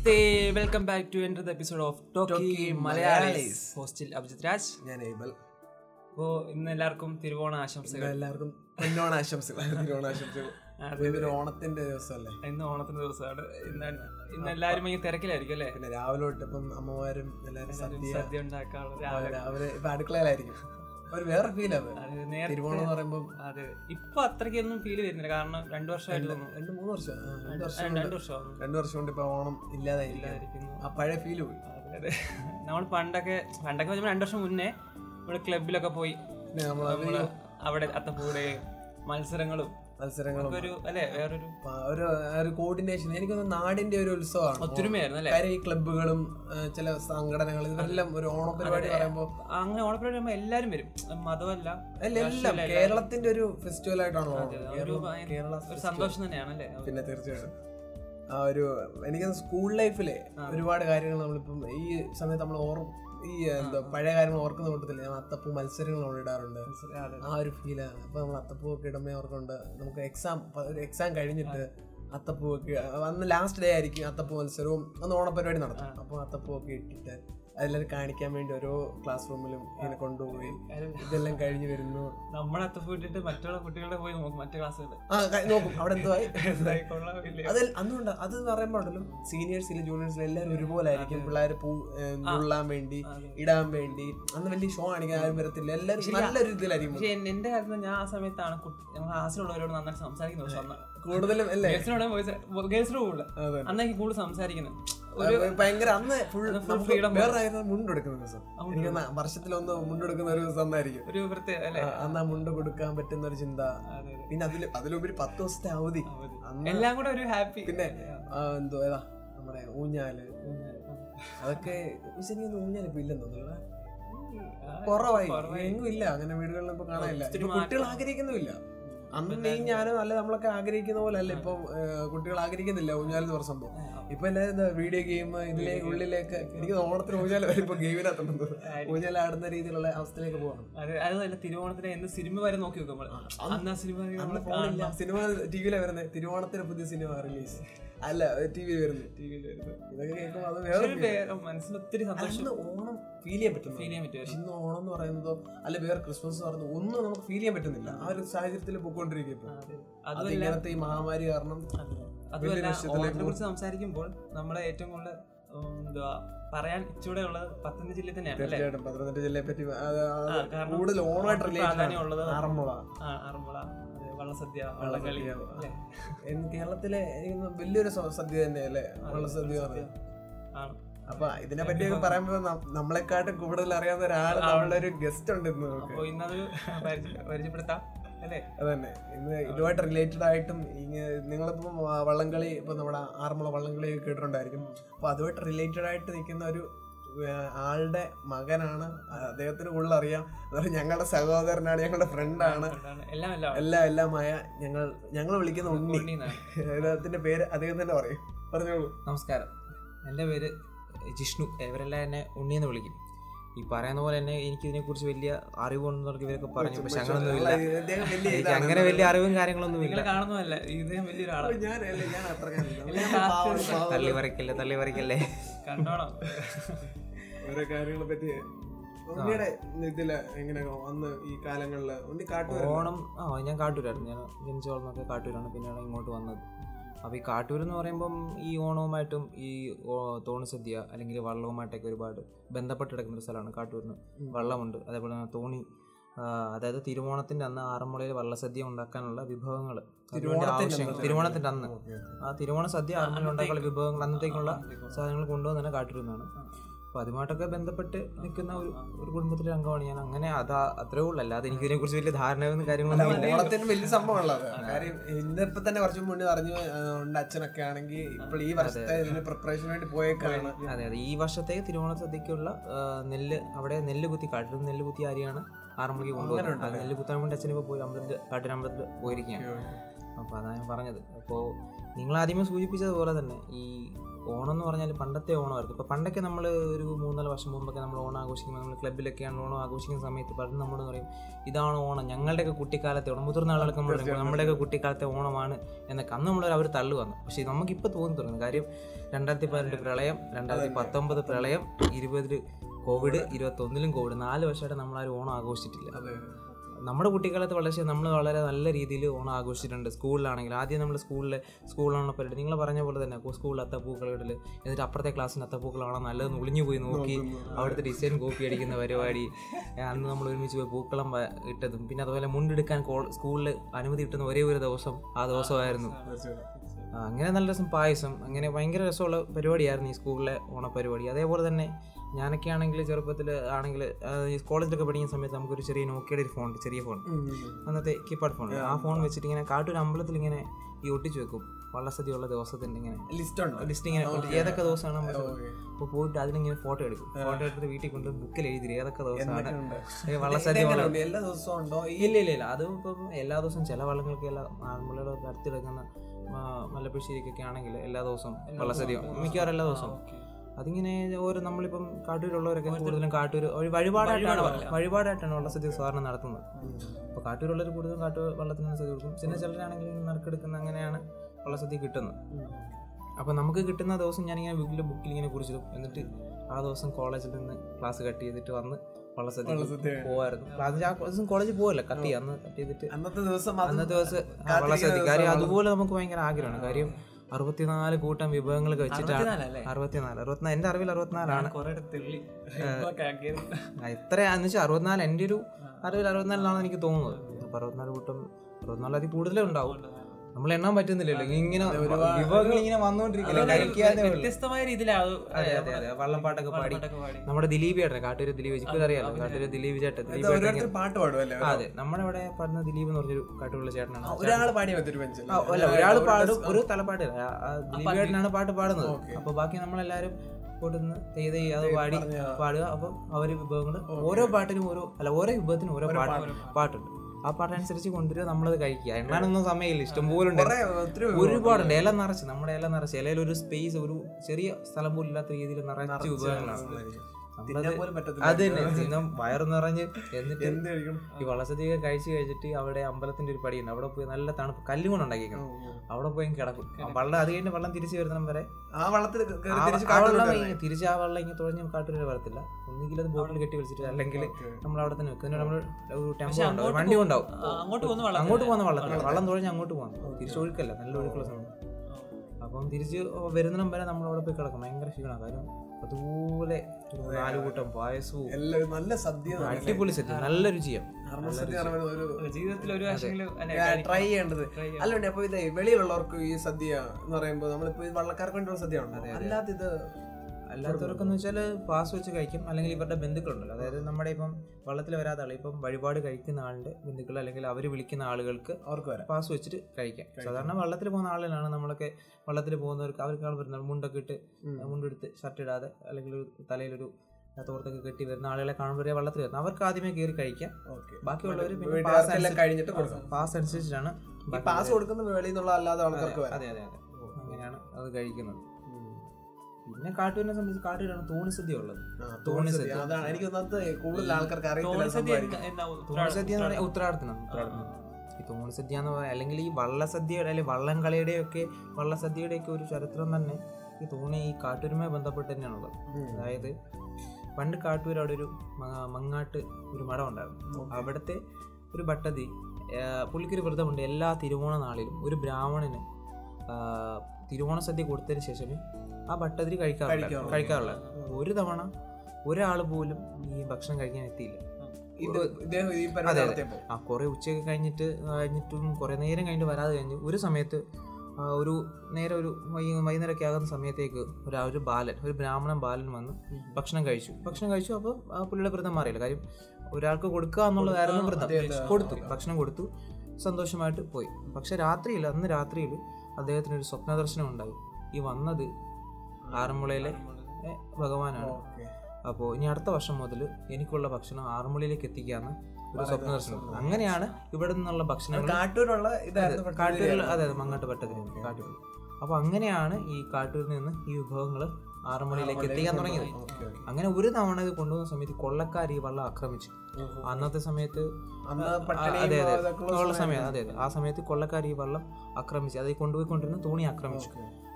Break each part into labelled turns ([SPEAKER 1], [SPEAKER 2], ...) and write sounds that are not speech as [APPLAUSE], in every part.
[SPEAKER 1] Namaste welcome back to എന്റെ episode of talkie Malayalis. ഹോസ്റ്റിൽ അഭിജിത് രാജ്
[SPEAKER 2] ഞാൻ ഏബൽ.
[SPEAKER 1] അപ്പോൾ ഇന്ന് എല്ലാവർക്കും തിരുവോണ ആശംസകൾ.
[SPEAKER 2] എല്ലാവർക്കും പൊന്നോണ ആശംസകൾ. [LAUGHS] തിരുവോണ ആശംസകൾ. ഓണത്തിന്റെ ദിവസമല്ലേ?
[SPEAKER 1] ഇന്ന് ഓണത്തിന്റെ ദിവസമാണ്. ഇന്ന് ഇന്ന് എല്ലാരും ഭയങ്കര തിരക്കിലായിരിക്കും അല്ലേ?
[SPEAKER 2] പിന്നെ രാവിലെ തൊട്ട് ഇപ്പം അമ്മമാരും എല്ലാവരും സദ്യ
[SPEAKER 1] ഉണ്ടാക്കാനുള്ള രാവിലെ.
[SPEAKER 2] രാവിലെ ഇപ്പൊ അടുക്കളയിലായിരിക്കും. ഒരു വേറെ ഫീൽ അത്. തിരുവോണം എന്ന് പറയുമ്പോൾ
[SPEAKER 1] അതെ. ഇപ്പൊ അത്രയ്ക്കൊന്നും ഫീൽ വരുന്നില്ല. കാരണം രണ്ടു വർഷമായിട്ട്
[SPEAKER 2] രണ്ട് മൂന്ന് വർഷം. രണ്ട് വർഷം
[SPEAKER 1] രണ്ട് വർഷം
[SPEAKER 2] കൊണ്ട് ഇപ്പൊ ഓണം ഇല്ലാതായിരിക്കും ആ പഴയ ഫീൽ പോയി.
[SPEAKER 1] അതെ നമ്മൾ പണ്ടൊക്കെ പണ്ടൊക്കെ വെച്ചാൽ രണ്ടു വർഷം മുന്നേ നമ്മൾ ക്ലബിലൊക്കെ പോയി. അവിടെ അത്തപ്പൂടെ മത്സരങ്ങളും
[SPEAKER 2] മത്സരങ്ങളും
[SPEAKER 1] ഒരു അല്ലെ വേറൊരു
[SPEAKER 2] ഒരു ഒരു കോർഡിനേഷൻ എനിക്കൊന്ന് നാടിന്റെ ഒരു ഉത്സവമാണ്.
[SPEAKER 1] ഒത്തൊരുമയായിരുന്നു അല്ലെ?
[SPEAKER 2] കാര്യം ഈ ക്ലബുകളും ചില സംഘടനകളും ഇതെല്ലാം ഒരു ഓണപരിപാടി പറയുമ്പോൾ
[SPEAKER 1] അങ്ങനെ ഓണപരിപാടി ആകുമ്പോൾ എല്ലാരും വരും. മതമല്ല
[SPEAKER 2] എല്ലാം കേരളത്തിന്റെ ഒരു ഫെസ്റ്റിവൽ ആയിട്ടാണ് കേരള
[SPEAKER 1] ഒരു സന്തോഷം തന്നെയാണ് അല്ലേ
[SPEAKER 2] പിന്നെ തീർച്ചയായിട്ടും. ആ ഒരു എനിക്ക് സ്കൂൾ ലൈഫിലെ ഒരുപാട് കാര്യങ്ങൾ നമ്മളിപ്പം ഈ സമയത്ത് നമ്മൾ ഓർ ഈ എന്താ പഴയ കാര്യം ഓർക്കുന്ന കൂട്ടത്തിൽ ഞാൻ അത്തപ്പൂ മത്സരങ്ങൾ ഓടിടാറുണ്ട് ഇടാറുണ്ട്. ആ ഒരു ഫീലാണ് അപ്പൊ നമ്മൾ അത്തപ്പൂ ഒക്കെ ഇടുമ്പോ ഓർക്കുന്നുണ്ട് നമുക്ക് എക്സാം ഒരു എക്സാം കഴിഞ്ഞിട്ട് അത്തപ്പൂ ഒക്കെ അന്ന് ലാസ്റ്റ് ഡേ ആയിരിക്കും അത്തപ്പൂ മത്സരവും അന്ന് ഓണപരിപാടി നടത്തും. അപ്പൊ അത്തപ്പൂ ഒക്കെ ഇട്ടിട്ട് അതെല്ലാം കാണിക്കാൻ വേണ്ടി ഓരോ ക്ലാസ് റൂമിലും ഇങ്ങനെ കൊണ്ടുപോയി. ഇതെല്ലാം കഴിഞ്ഞ് വരുന്നു.
[SPEAKER 1] നമ്മുടെ അത്ത ഇട്ടിട്ട് മറ്റുള്ള കുട്ടികളുടെ പോയി നോക്കും മറ്റു ക്ലാസ്സുകൾ
[SPEAKER 2] ആ നോക്കും. അവിടെ എന്തോ ആയി? അതുകൊണ്ട് അത് പറയുമ്പോഴല്ലോ സീനിയേഴ്സിലും ജൂനിയേഴ്സിലും എല്ലാവരും ഒരുപോലെ ആയിരിക്കും. പിള്ളേർ പൂ കൊള്ളാൻ നുള്ളാൻ വേണ്ടി ഇടാൻ വേണ്ടി. അന്ന് വലിയ ഷോ ആണെങ്കിൽ ആരും വരത്തില്ല. എല്ലാവരും നല്ലൊരു ഇതിലായിരിക്കും.
[SPEAKER 1] പക്ഷെ എന്റെ കാര്യത്തിൽ ഞാൻ ആ സമയത്താണ് ഞങ്ങൾ ക്ലാസ്സിലുള്ളവരോട് നന്നായിട്ട് സംസാരിക്കുന്നത്.
[SPEAKER 2] കൂടുതലും അല്ലേ.
[SPEAKER 1] അന്നേക്ക് കൂടുതൽ സംസാരിക്കുന്നത്
[SPEAKER 2] ഒരു ഭയങ്കര അന്ന് ഫുൾ
[SPEAKER 1] freedom
[SPEAKER 2] വേറെ മുണ്ടെടുക്കുന്ന ദിവസം. വർഷത്തിലൊന്ന് മുണ്ടെടുക്കുന്ന ഒരു ദിവസം അന്നായിരിക്കും.
[SPEAKER 1] ഒരു പ്രത്യേക
[SPEAKER 2] അന്ന് മുണ്ട് കൊടുക്കാൻ പറ്റുന്ന ഒരു ചിന്ത. പിന്നെ അതിൽ അതിലുപരി പത്ത് ദിവസത്തെ അവധി.
[SPEAKER 1] എല്ലാം കൂടെ ഒരു ഹാപ്പി.
[SPEAKER 2] പിന്നെ എന്തോ ഏതാ? നമ്മുടെ ഊഞ്ഞാൽ. അതൊക്കെ ശരിക്കും ഊഞ്ഞാൽ ഇപ്പൊ ഇല്ലെന്ന് തോന്നുന്നു കുറവായി. എങ്ങും ഇല്ല. അങ്ങനെ വീടുകളിൽ ഇപ്പൊ കാണാനില്ല. കുട്ടികൾ ആഗ്രഹിക്കുന്നുമില്ല. അന്ന് നീ ഞാനും അല്ല നമ്മളൊക്കെ ആഗ്രഹിക്കുന്ന പോലെ അല്ല ഇപ്പൊ കുട്ടികൾ ആഗ്രഹിക്കുന്നില്ല ഊഞ്ഞാൽ എന്ന് പറഞ്ഞ സംഭവം. ഇപ്പൊ എല്ലാവരും വീഡിയോ ഗെയിം ഇതിലെ ഉള്ളിലേക്ക് എനിക്ക് ഓണത്തിന് ഊഞ്ഞാൽ വരെ ഇപ്പൊ ഗെയിമിനകത്തുണ്ട് ഊഞ്ഞാൽ ആടുന്ന രീതിയിലുള്ള അവസ്ഥയിലേക്ക് പോകണം.
[SPEAKER 1] അത് അതല്ല തിരുവോണത്തിന് എന്ത് സിനിമ വരെ നോക്കി അന്ന് ആ സിനിമ
[SPEAKER 2] സിനിമ ടി വിയിലാണ് വരുന്നത് തിരുവോണത്തിന് പുതിയ സിനിമ റിലീസ് അല്ല ടി വിയിൽ വരുന്നത്. ഇതൊക്കെ കേൾക്കുമ്പോൾ അത് വേറെ
[SPEAKER 1] മനസ്സിന് ഒത്തിരി സന്തോഷം.
[SPEAKER 2] ഓണം ഫീൽ ചെയ്യാൻ പറ്റും
[SPEAKER 1] ഫീൽ ചെയ്യാൻ പറ്റും
[SPEAKER 2] പക്ഷെ ഇന്ന് ഓണം എന്ന് പറയുന്നതോ അല്ല വേറെ ക്രിസ്മസ് എന്ന് പറയുന്നത് ഒന്നും നമുക്ക് ഫീൽ ചെയ്യാൻ പറ്റുന്നില്ല. ആ ഒരു സാഹചര്യത്തിൽ പോയിക്കൊണ്ടിരിക്കും ഇപ്പൊ. അത്. ഇങ്ങനത്തെ ഈ മഹാമാരി കാരണം
[SPEAKER 1] അതുമല്ല ഓണത്തിനെ കുറിച്ച് സംസാരിക്കുമ്പോൾ നമ്മളെ ഏറ്റവും കൂടുതൽ എന്താ എന്തുവാ പറയാൻ ഇച്ചൂടെ ഉള്ളത് പത്തനംതിട്ട ജില്ലയിൽ തന്നെയാണ്
[SPEAKER 2] തീർച്ചയായിട്ടും. പത്തനംതിട്ട ജില്ലയെ പറ്റി കൂടുതൽ ഓണമായിട്ട്
[SPEAKER 1] പ്രാധാന്യമുള്ളത്
[SPEAKER 2] റിലേറ്റഡ് ആറന്മുള.
[SPEAKER 1] ആറന്മുള വള്ളസദ്യ വള്ളംകളി
[SPEAKER 2] കേരളത്തിലെ വലിയൊരു സദ്യ തന്നെയല്ലേ? വള്ളസദ്യ
[SPEAKER 1] ആണ്.
[SPEAKER 2] അപ്പൊ ഇതിനെ പറ്റി പറയുമ്പോ നമ്മളെക്കാട്ടും കൂടുതൽ അറിയാവുന്ന ഒരാൾ നമ്മളുടെ ഒരു ഗസ്റ്റ് ഉണ്ട് ഇന്ന് നമുക്ക്.
[SPEAKER 1] ഇന്നത് പരിചയ- പരിചയപ്പെടുത്താം
[SPEAKER 2] അതന്നെ. ഇന്ന് ഇതുമായിട്ട് റിലേറ്റഡ് ആയിട്ടും ഇങ്ങ- നിങ്ങളിപ്പം വ- വള്ളംകളി ഇപ്പൊ നമ്മുടെ ആറന്മുള വള്ളംകളി കേട്ടിട്ടുണ്ടായിരിക്കും. അപ്പൊ അതുമായിട്ട് റിലേറ്റഡ് ആയിട്ട് നിൽക്കുന്ന ഒരു ആളുടെ മകനാണ്. അദ്ദേഹത്തിന് കൂടുതൽ അറിയാം. അതുപോലെ ഞങ്ങളുടെ സഹോദരനാണ് ഞങ്ങളുടെ ഫ്രണ്ടാണ്
[SPEAKER 1] എല്ലാം
[SPEAKER 2] എല്ലാമായ ഞങ്ങൾ ഞങ്ങൾ വിളിക്കുന്ന ഉണ്ണി. അദ്ദേഹത്തിന്റെ പേര് അദ്ദേഹം തന്നെ പറയും. പറഞ്ഞോളൂ.
[SPEAKER 1] നമസ്കാരം. എന്റെ പേര് ജിഷ്ണു ഇവരെല്ലാം എന്നെ ഉണ്ണിയെന്ന് വിളിക്കും. ഈ പറയുന്ന പോലെ തന്നെ എനിക്ക് ഇതിനെക്കുറിച്ച് വലിയ അറിവുണ്ടെന്നൊക്കെ ഇവരൊക്കെ പറഞ്ഞു. പക്ഷെ അങ്ങനൊന്നും ഇല്ല എനിക്ക് അങ്ങനെ വലിയ അറിവും കാര്യങ്ങളൊന്നും ഇല്ല. തള്ളി പറിക്കല്ലേ തള്ളി പറിക്കല്ലേ
[SPEAKER 2] ഓരോ കാര്യങ്ങളെ പറ്റി ഉണ്ണിയുടെ ഇതിൽ എങ്ങനെ അന്ന് ഈ കാലങ്ങളിൽ ഉണ്ണി
[SPEAKER 1] ഓണം ആ ഞാൻ കാട്ടൂരായിരുന്നു. ഞാൻ ജനിച്ചോളന്നൊക്കെ കാട്ടൂരാണ്. പിന്നെയാണ് ഇങ്ങോട്ട് വന്നത്. അപ്പോൾ ഈ കാട്ടൂർ എന്ന് പറയുമ്പം ഈ ഓണവുമായിട്ടും ഈ തോണിസദ്യ അല്ലെങ്കിൽ വള്ളവുമായിട്ടൊക്കെ ഒരുപാട് ബന്ധപ്പെട്ട് കിടക്കുന്ന ഒരു സ്ഥലമാണ് കാട്ടൂരിന്. വള്ളമുണ്ട്. അതേപോലെ തന്നെ തോണി അതായത് തിരുവോണത്തിന്റെ അന്ന് ആറന്മുളയിൽ വള്ളസദ്യ ഉണ്ടാക്കാനുള്ള വിഭവങ്ങൾ. ആവശ്യങ്ങൾ. തിരുവോണത്തിന്റെ അന്ന്. ആ തിരുവോണ സദ്യ ആറന്മുളയിൽ ഉണ്ടാക്കാനുള്ള വിഭവങ്ങൾ അന്നത്തേക്കുള്ള സാധനങ്ങൾ കൊണ്ടുവന്ന് തന്നെ കാട്ടൂരുന്നതാണ് അപ്പോൾ അതുമായിട്ടൊക്കെ ബന്ധപ്പെട്ട് നിൽക്കുന്ന ഒരു ഒരു കുടുംബത്തിലെ അംഗമാണ് ഞാൻ. അങ്ങനെ അതാ അത്രേ ഉള്ളൂ. അല്ലാതെ എനിക്ക് ഇതിനെ കുറിച്ച് വലിയ ധാരണയൊന്നും കാര്യങ്ങളൊന്നും
[SPEAKER 2] ഓണത്തിന് വലിയ സംഭവമുള്ളത് അത്. കാര്യം ഇന്നിപ്പോ തന്നെ കുറച്ച് മുന്നേ പറഞ്ഞു ഉണ്ട് അച്ഛനൊക്കെ ആണെങ്കിൽ ഇപ്പോൾ ഈ വർഷത്തെ പ്രിപ്പറേഷന് വേണ്ടി പോയേക്കാണ്.
[SPEAKER 1] അതെ അതെ. ഈ വർഷത്തെ തിരുവോണ സദ്യക്കുള്ള നെല്ല് അവിടെ നെല്ല് കുത്തി കാട്ടിൽ നെല്ല് കുത്തി ആരെയാണ് ആറന്മുളയ്ക്ക് കൊണ്ടുപോകുന്നത് അത് നെല്ല് കുത്താൻ വേണ്ടി അച്ഛനിപ്പോൾ പോയി അമ്പലത്തിൽ കാട്ടിനമ്പലത്തിൽ പോയിരിക്കുകയാണ്. അപ്പോൾ അതാണ് ഞാൻ പറഞ്ഞത്. അപ്പോൾ നിങ്ങൾ ആദ്യമേ സൂചിപ്പിച്ചതുപോലെ തന്നെ ഈ ഓണം എന്ന് പറഞ്ഞാൽ പണ്ടത്തെ ഓണമായിരുന്നു. ഇപ്പോൾ പണ്ടൊക്കെ നമ്മൾ ഒരു മൂന്നാൽ വർഷം മുമ്പൊക്കെ നമ്മൾ ഓണം ആഘോഷിക്കുമ്പോൾ നമ്മൾ ക്ലബ്ബിലൊക്കെയാണ് ഓണം ആഘോഷിക്കുന്ന സമയത്ത് പറഞ്ഞ് നമ്മൾ പറയും ഇതാണ് ഓണം ഞങ്ങളുടെയൊക്കെ കുട്ടിക്കാലത്തെ ഓണം. മുതിർന്ന ആളുകൾക്ക് നമ്മൾ നമ്മുടെയൊക്കെ കുട്ടിക്കാലത്തെ ഓണമാണ് എന്നൊക്കെ. അന്ന് നമ്മൾ അവർ തള്ളു വന്നു പക്ഷേ നമുക്കിപ്പോൾ തോന്നി തുടങ്ങുന്നു കാര്യം രണ്ടായിരത്തി പതിനെട്ട് പ്രളയം രണ്ടായിരത്തി പത്തൊമ്പത് പ്രളയം ഇരുപതിൽ കോവിഡ് ഇരുപത്തൊന്നിലും കോവിഡ്. നാല് വർഷമായിട്ട് നമ്മൾ ആരും ഓണം ആഘോഷിച്ചിട്ടില്ല. നമ്മുടെ കുട്ടിക്കാലത്ത് വളരെ നമ്മൾ വളരെ നല്ല രീതിയിൽ ഓണം ആഘോഷിച്ചിട്ടുണ്ട്. സ്കൂളിലാണെങ്കിൽ ആദ്യം നമ്മൾ സ്കൂളിൽ സ്കൂളിലാണ് പരിപാടി. നിങ്ങൾ പറഞ്ഞ പോലെ തന്നെ സ്കൂളിൽ അത്തപ്പൂക്കളിടൽ എന്നിട്ട് അപ്പുറത്തെ ക്ലാസ്സിന് അത്തപ്പൂക്കളാണോ നല്ലതെന്ന് ഒളിഞ്ഞു പോയി നോക്കി. അവിടുത്തെ ഡിസൈൻ കോപ്പി അടിക്കുന്ന പരിപാടി. അന്ന് നമ്മൾ ഒരുമിച്ച് പോയി പൂക്കളം ഇട്ടതും. പിന്നെ അതുപോലെ മുണ്ടെടുക്കാൻ സ്കൂളിൽ അനുമതി കിട്ടുന്ന ഒരേ ഒരു ദിവസം ആ ദിവസമായിരുന്നു. അങ്ങനെ നല്ല രസം പായസം. അങ്ങനെ ഭയങ്കര രസമുള്ള പരിപാടിയായിരുന്നു ഈ സ്കൂളിലെ ഓണപരിപാടി. അതേപോലെ തന്നെ ഞാനൊക്കെ ആണെങ്കിൽ ചെറുപ്പത്തിൽ ആണെങ്കിൽ ഈ കോളേജിലൊക്കെ പഠിക്കുന്ന സമയത്ത് നമുക്കൊരു ചെറിയ നോക്കിയുടെ ഒരു ഫോൺ ചെറിയ ഫോൺ. അന്നത്തെ കീപാഡ് ഫോൺ. ആ ഫോൺ വെച്ചിട്ട് ഇങ്ങനെ കാട്ടൂർ അമ്പലത്തിൽ ഇങ്ങനെ ഈ ഒട്ടിച്ചു വെക്കും. വള്ളസതിയുള്ള ദിവസത്തിന്റെ ഇങ്ങനെ
[SPEAKER 2] ലിസ്റ്റ് ഉണ്ടോ
[SPEAKER 1] ലിസ്റ്റ് ഇങ്ങനെ ഏതൊക്കെ ദിവസമാണ് നമ്മൾ അപ്പോൾ പോയിട്ട് അതിലിങ്ങനെ ഫോട്ടോ എടുക്കും. ഫോട്ടോ എടുത്തിട്ട് വീട്ടിൽ കൊണ്ട് ബുക്കിൽ എഴുതി ഏതൊക്കെ ദിവസമാണ്?
[SPEAKER 2] വള്ളസതി എല്ലാ ദിവസവും ഉണ്ടോ?
[SPEAKER 1] ഇല്ല ഇല്ല ഇല്ല. അതും ഇപ്പം എല്ലാ ദിവസവും ചില വള്ളങ്ങൾക്ക് എല്ലാ ആൺപിള്ളയുടെ അടുത്തിടക്കുന്ന മലപ്പുശ്ശേരിക്കൊക്കെ ആണെങ്കിൽ എല്ലാ ദിവസവും വള്ളസതിയോ മിക്കവാറും എല്ലാ ദിവസവും. അതിങ്ങനെ ഓരോ നമ്മളിപ്പം കാട്ടൂരുള്ളവരൊക്കെ കൂടുതലും കാട്ടൂർ ഒരു വഴിപാടായിട്ടാണ് വഴിപാടായിട്ടാണ് വള്ളസദ്യ സാധാരണ നടത്തുന്നത്. അപ്പോൾ കാട്ടൂരുള്ളവർ കൂടുതലും കാട്ടു വള്ളത്തിന് സദ്യ കൊടുക്കും. പിന്നെ ചിലരാണെങ്കിൽ നറുക്കെടുക്കുന്ന അങ്ങനെയാണ് വള്ളസദ്യ കിട്ടുന്നത്. അപ്പോൾ നമുക്ക് കിട്ടുന്ന ദിവസം ഞാനിങ്ങനെ വീട്ടിൽ ബുക്കിൽ ഇങ്ങനെ കുറിച്ചിടും. എന്നിട്ട് ആ ദിവസം കോളേജിൽ നിന്ന് ക്ലാസ് കട്ട് ചെയ്തിട്ട് വന്ന് വള്ളസദ്യ. പോവായിരുന്നു. ക്ലാസ് ആ ദിവസം കോളേജിൽ പോവല്ല കട്ട് അന്ന് കട്ട് ചെയ്തിട്ട്
[SPEAKER 2] അന്നത്തെ ദിവസം
[SPEAKER 1] അന്നത്തെ ദിവസം വള്ളസദ്യ കാര്യം അതുപോലെ നമുക്ക് ഭയങ്കര ആഗ്രഹമാണ്. കാര്യം അറുപത്തിനാല് കൂട്ടം വിഭവങ്ങളൊക്കെ വെച്ചിട്ടാണ്? അറുപത്തിനാല് അറുപത്തിനാല്. എന്റെ അറിവിൽ അറുപത്തിനാലാണ്.
[SPEAKER 3] കുറെ തെള്ളി.
[SPEAKER 1] ആ, എത്ര എന്ന് വെച്ചാൽ അറുപത്തിനാല് എന്റെ ഒരു അറിവിൽ അറുപത്തിനാലിനാണെന്ന് എനിക്ക് തോന്നുന്നത്. അപ്പൊ അറുപത്തിനാല് കൂട്ടം അറുപത്തിനാല് അതിൽ കൂടുതലേ ഉണ്ടാവും. നമ്മൾ എണ്ണാൻ പറ്റുന്നില്ലല്ലോ. ഇങ്ങനെ വിഭവങ്ങൾ ഇങ്ങനെ വന്നുകൊണ്ടിരിക്കില്ല.
[SPEAKER 3] വ്യത്യസ്തമായ രീതിയിലാണ്
[SPEAKER 1] അതെ അതെ അതെ വള്ളപ്പാട്ടൊക്കെ പാടി. നമ്മുടെ ദിലീപ് ചേട്ടൻ കാട്ടൂര് ദിലീപ് ഇപ്പൊ അറിയാലോ കാട്ടൂര് ദിലീപ് ചേട്ടൻ. ദിലീപ്
[SPEAKER 2] പാട്ട് പാടുമല്ലേ
[SPEAKER 1] അതെ നമ്മുടെ ഇവിടെ പാടുന്ന ദിലീപ് എന്ന് പറഞ്ഞൊരു കാട്ടുള്ള ചേട്ടനാണ്.
[SPEAKER 2] ഒരാൾ
[SPEAKER 1] പാടി അല്ല ഒരാൾ പാടും ഒരു തലപ്പാട്ട് ദിലീപ് ചേട്ടനാണ് പാട്ട് പാടുന്നത്. അപ്പൊ ബാക്കി നമ്മളെല്ലാരും കൊടുന്ന് ചെയ്ത് അത് പാടി പാടുക. അപ്പൊ അവർ വിഭവങ്ങൾ ഓരോ പാട്ടിനും ഓരോ അല്ല ഓരോ വിഭവത്തിനും ഓരോ പാട്ട്. പാട്ടുണ്ട്. ആ പാട്ടനുസരിച്ച് കൊണ്ടുവരിക നമ്മളത് കഴിക്കുക. എണ്ണാനൊന്നും സമയമില്ല. ഇഷ്ടംപോലെ ഒരുപാടുണ്ട്. ഇല നിറച്ച്. നമ്മുടെ ഇല നിറച്ച്. ഇലയിൽ ഒരു സ്പേസ് ഒരു ചെറിയ സ്ഥലം പോലും ഇല്ലാത്ത രീതിയിൽ നിറച്ച് വിഭവങ്ങളാണ്
[SPEAKER 2] തിന്നാൻ
[SPEAKER 1] നമ്മളത്
[SPEAKER 2] പോലും പറ്റത്തില്ല.
[SPEAKER 1] അത് തന്നെ. തിന്നാൻ വയറ് നിറഞ്ഞ് എന്നിട്ട് ഈ വളസതിയൊക്കെ കഴിച്ചു കഴിച്ചിട്ട് അവിടെ അമ്പലത്തിന്റെ ഒരു പടിയുണ്ട്. അവിടെ പോയി നല്ല തണുപ്പ്. കല്ലുകൊണ്ട് ഉണ്ടാക്കിക്കണം അവിടെ പോയി കിടക്കും. വെള്ളം അത് കഴിഞ്ഞ് വെള്ളം തിരിച്ചു വരുന്ന വരെ
[SPEAKER 2] ആ വള്ളത്തിൽ തിരിച്ച്
[SPEAKER 1] ആ വെള്ളം ഇങ്ങനെ തിരിച്ച് തുഴഞ്ഞ് കാട്ടിൽ വരത്തില്ല. ഒന്നുകിൽ അത് ബോട്ടിൽ കെട്ടി വിളിച്ചിട്ട് അല്ലെങ്കിൽ നമ്മൾ അവിടെ തന്നെ വെക്കും. നമ്മൾ ഒരു ടെമ്പോ ഉണ്ടാവും വണ്ടി ഉണ്ടാവും
[SPEAKER 3] അങ്ങോട്ട് പോകുന്ന
[SPEAKER 1] അങ്ങോട്ട് പോകുന്ന വെള്ളത്തിൽ വെള്ളം തുഴഞ്ഞ് അങ്ങോട്ട് പോകാം. തിരിച്ചൊഴുക്കല്ല നല്ല ഒഴുക്കുള്ള സമയം അപ്പം തിരിച്ച് വരുന്നിടം വരെ നമ്മൾ അവിടെ പോയി കിടക്കും. ഭയങ്കര ക്ഷീണം കാര്യം അതുപോലെ നാല് കൂട്ടം പായസവും.
[SPEAKER 2] എല്ലാം നല്ല സദ്യ.
[SPEAKER 1] അടിപൊളി സെറ്റ് നല്ല രുചിയാണ്
[SPEAKER 2] സദ്യ
[SPEAKER 3] ജീവിതത്തിൽ ഒരു
[SPEAKER 2] ട്രൈ ചെയ്യേണ്ടത്.
[SPEAKER 3] അല്ലേ.
[SPEAKER 2] അല്ലുണ്ട് അപ്പൊ ഇത് വെളിയിലുള്ളവർക്ക് ഈ സദ്യ എന്ന് പറയുമ്പോൾ നമ്മളിപ്പോ വള്ളക്കാർക്ക് വേണ്ടിയുള്ള സദ്യ ഉണ്ട് അല്ലാതെ ഇത്
[SPEAKER 1] അല്ലാത്തവർക്കെന്ന് വെച്ചാൽ പാസ് വെച്ച് കഴിക്കും. അല്ലെങ്കിൽ ഇവരുടെ ബന്ധുക്കളുണ്ടല്ലോ. അതായത് നമ്മുടെ ഇപ്പം വള്ളത്തിൽ വരാത്ത ആൾ ഇപ്പം വഴിപാട് കഴിക്കുന്ന ആളുടെ ബന്ധുക്കൾ അല്ലെങ്കിൽ അവർ വിളിക്കുന്ന ആളുകൾക്ക്
[SPEAKER 2] അവർക്ക് വരാം.
[SPEAKER 1] പാസ് വെച്ചിട്ട് കഴിക്കാം. സാധാരണ വള്ളത്തിൽ പോകുന്ന ആളുകളാണ് നമ്മളൊക്കെ വള്ളത്തിൽ പോകുന്നവർക്ക് അവർക്കാണ് വരുന്നത് മുണ്ടൊക്കെ ഇട്ട് മുണ്ടെടുത്ത് ഷർട്ട് ഇടാതെ അല്ലെങ്കിൽ ഒരു തലയിലൊരു തോർത്തൊക്കെ കെട്ടി വരുന്ന ആളുകളെ കാണുമ്പോഴേ വള്ളത്തിൽ വരുന്നത് അവർക്ക് ആദ്യമേ കയറി കഴിക്കാം. ബാക്കിയുള്ളവർ
[SPEAKER 2] പിന്നെ കഴിഞ്ഞിട്ട്
[SPEAKER 1] പാസ് അനുസരിച്ചിട്ടാണ്
[SPEAKER 2] പാസ് കൊടുക്കുന്ന വേളയിൽ നിന്നുള്ള അല്ലാതെ ആൾക്കാർക്ക്
[SPEAKER 1] അതെ അതെ അതെ. അങ്ങനെയാണ് അത് കഴിക്കുന്നത്. പിന്നെ കാട്ടൂരിനെ സംബന്ധിച്ച് കാട്ടൂരാണ് തോണി സദ്യ ഉള്ളത്
[SPEAKER 2] ആ,
[SPEAKER 1] തോണി
[SPEAKER 2] സദ്യ.
[SPEAKER 1] സദ്യ.
[SPEAKER 2] അതാണ് എനിക്ക് കൂടുതൽ ആൾക്കാർക്ക് അറിയത്തില്ല
[SPEAKER 3] തോണിസദ്യ
[SPEAKER 1] എന്ന് പറഞ്ഞാൽ ഉത്രാടത്തിനാണ് ഈ വള്ള സദ്യയുടെ എന്ന് അല്ലെങ്കിൽ ഈ വള്ളസദ്യയുടെ അല്ലെങ്കിൽ വള്ളംകളിയുടെയൊക്കെ വള്ളസദ്യയുടെയൊക്കെ ഒരു ചരിത്രം തന്നെ ഈ തോണി ഈ കാട്ടൂരുമായി ബന്ധപ്പെട്ട് തന്നെയാണുള്ളത്. അതായത് പണ്ട് കാട്ടൂർ അവിടെ ഒരു മങ്ങാട്ട് ഒരു മഠം ഉണ്ടായിരുന്നു. അവിടുത്തെ ഒരു ഭട്ടതി പുള്ളിക്കൊരു വ്രതമുണ്ട് എല്ലാ തിരുവോണ നാളിലും ഒരു ബ്രാഹ്മണന് തിരുവോണ സദ്യ കൊടുത്തതിന് ശേഷമേ ആ ഭട്ടതിരി കഴിക്കാറുള്ളൂ.
[SPEAKER 2] കഴിക്കാറുള്ള
[SPEAKER 1] ഒരു തവണ ഒരാൾ പോലും ഈ ഭക്ഷണം കഴിക്കാൻ എത്തിയില്ല. അതെ, അതെ. ആ കുറെ ഉച്ചയൊക്കെ കഴിഞ്ഞിട്ട് കഴിഞ്ഞിട്ടും കുറെ നേരം കഴിഞ്ഞിട്ട് വരാതെ കഴിഞ്ഞ് ഒരു സമയത്ത് ഒരു നേരെ ഒരു വൈകുന്നേരമൊക്കെ ആകുന്ന സമയത്തേക്ക് ഒരു ആ ഒരു ബാലൻ ഒരു ബ്രാഹ്മണൻ ബാലൻ വന്ന് ഭക്ഷണം കഴിച്ചു. ഭക്ഷണം കഴിച്ചു അപ്പോൾ ആ പുള്ളിയുടെ വ്രതം മാറിയില്ല. കാര്യം ഒരാൾക്ക് കൊടുക്കുക എന്നുള്ളതായിരുന്നു വ്രതം കൊടുത്തു. ഭക്ഷണം കൊടുത്തു. സന്തോഷമായിട്ട് പോയി. പക്ഷെ രാത്രിയിൽ അന്ന് രാത്രിയിൽ അദ്ദേഹത്തിന് ഒരു സ്വപ്നദർശനം ഉണ്ടായി ഈ വന്നത് ആറന്മുളയിലെ ഭഗവാനാണ്. അപ്പോൾ ഇനി അടുത്ത വർഷം മുതൽ എനിക്കുള്ള ഭക്ഷണം ആറന്മുളയിലേക്ക് എത്തിക്കാന്ന് ഒരു സ്വപ്ന ദർശനം. അങ്ങനെയാണ് ഇവിടെ നിന്നുള്ള ഭക്ഷണങ്ങൾ
[SPEAKER 2] കാട്ടൂരുള്ള
[SPEAKER 1] കാട്ടൂരിൽ അതെ അതെ മങ്ങാട്ട് പട്ടത്തിന് കാട്ടൂരിൽ. അപ്പോൾ അങ്ങനെയാണ് ഈ കാട്ടൂരിൽ നിന്ന് ഈ വിഭവങ്ങൾ ആറന്മുളയിലേക്ക് എത്തിക്കാൻ തുടങ്ങിയത്. അങ്ങനെ ഒരു തവണ ഇത് കൊണ്ടുപോകുന്ന സമയത്ത് കൊള്ളക്കാർ ഈ വള്ളം ആക്രമിച്ചു. അന്നത്തെ സമയത്ത് അതെ അതെ
[SPEAKER 2] ഉള്ള
[SPEAKER 1] സമയം അതെ അതെ. ആ സമയത്ത് കൊള്ളക്കാർ ഈ വള്ളം ആക്രമിച്ചു. അത് കൊണ്ടുപോയി കൊണ്ടുപോയിക്കൊണ്ടിരുന്ന തോണി ആക്രമിച്ചു.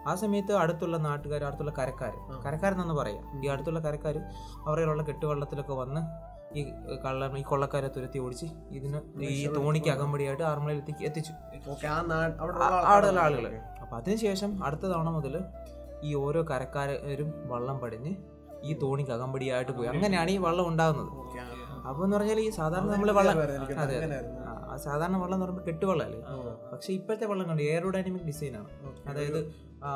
[SPEAKER 1] ആ സമയത്ത് അടുത്തുള്ള നാട്ടുകാർ അടുത്തുള്ള കരക്കാർ കരക്കാരെന്നു പറയാം? ഈ അടുത്തുള്ള കരക്കാർ അവരുടെ കെട്ടുവള്ളത്തിലൊക്കെ വന്ന് ഈ കള്ള ഈ കൊള്ളക്കാരെ തുരത്തി ഓടിച്ച് ഇതിന് ഈ തോണിക്ക് അകമ്പടിയായിട്ട് ആറന്മുളയിൽ എത്തി എത്തിച്ചു. അവിടെയുള്ള ആളുകൾ അപ്പൊ അതിനുശേഷം അടുത്ത തവണ മുതൽ ഈ ഓരോ കരക്കാരും വള്ളം പടിഞ്ഞ് ഈ തോണിക്ക് അകമ്പടിയായിട്ട് പോയി. അങ്ങനെയാണ് ഈ വള്ളം ഉണ്ടാകുന്നത്. അപ്പോൾ എന്ന് പറഞ്ഞാൽ ഈ സാധാരണ നമ്മൾ വള്ളം അതെ. സാധാരണ വെള്ളം എന്ന് പറയുമ്പോൾ കെട്ടുവെള്ളമല്ലേ പക്ഷെ ഇപ്പോഴത്തെ വെള്ളം കണ്ട്? എയറോഡൈനമിക് ഡിസൈൻ ആണ്. അതായത്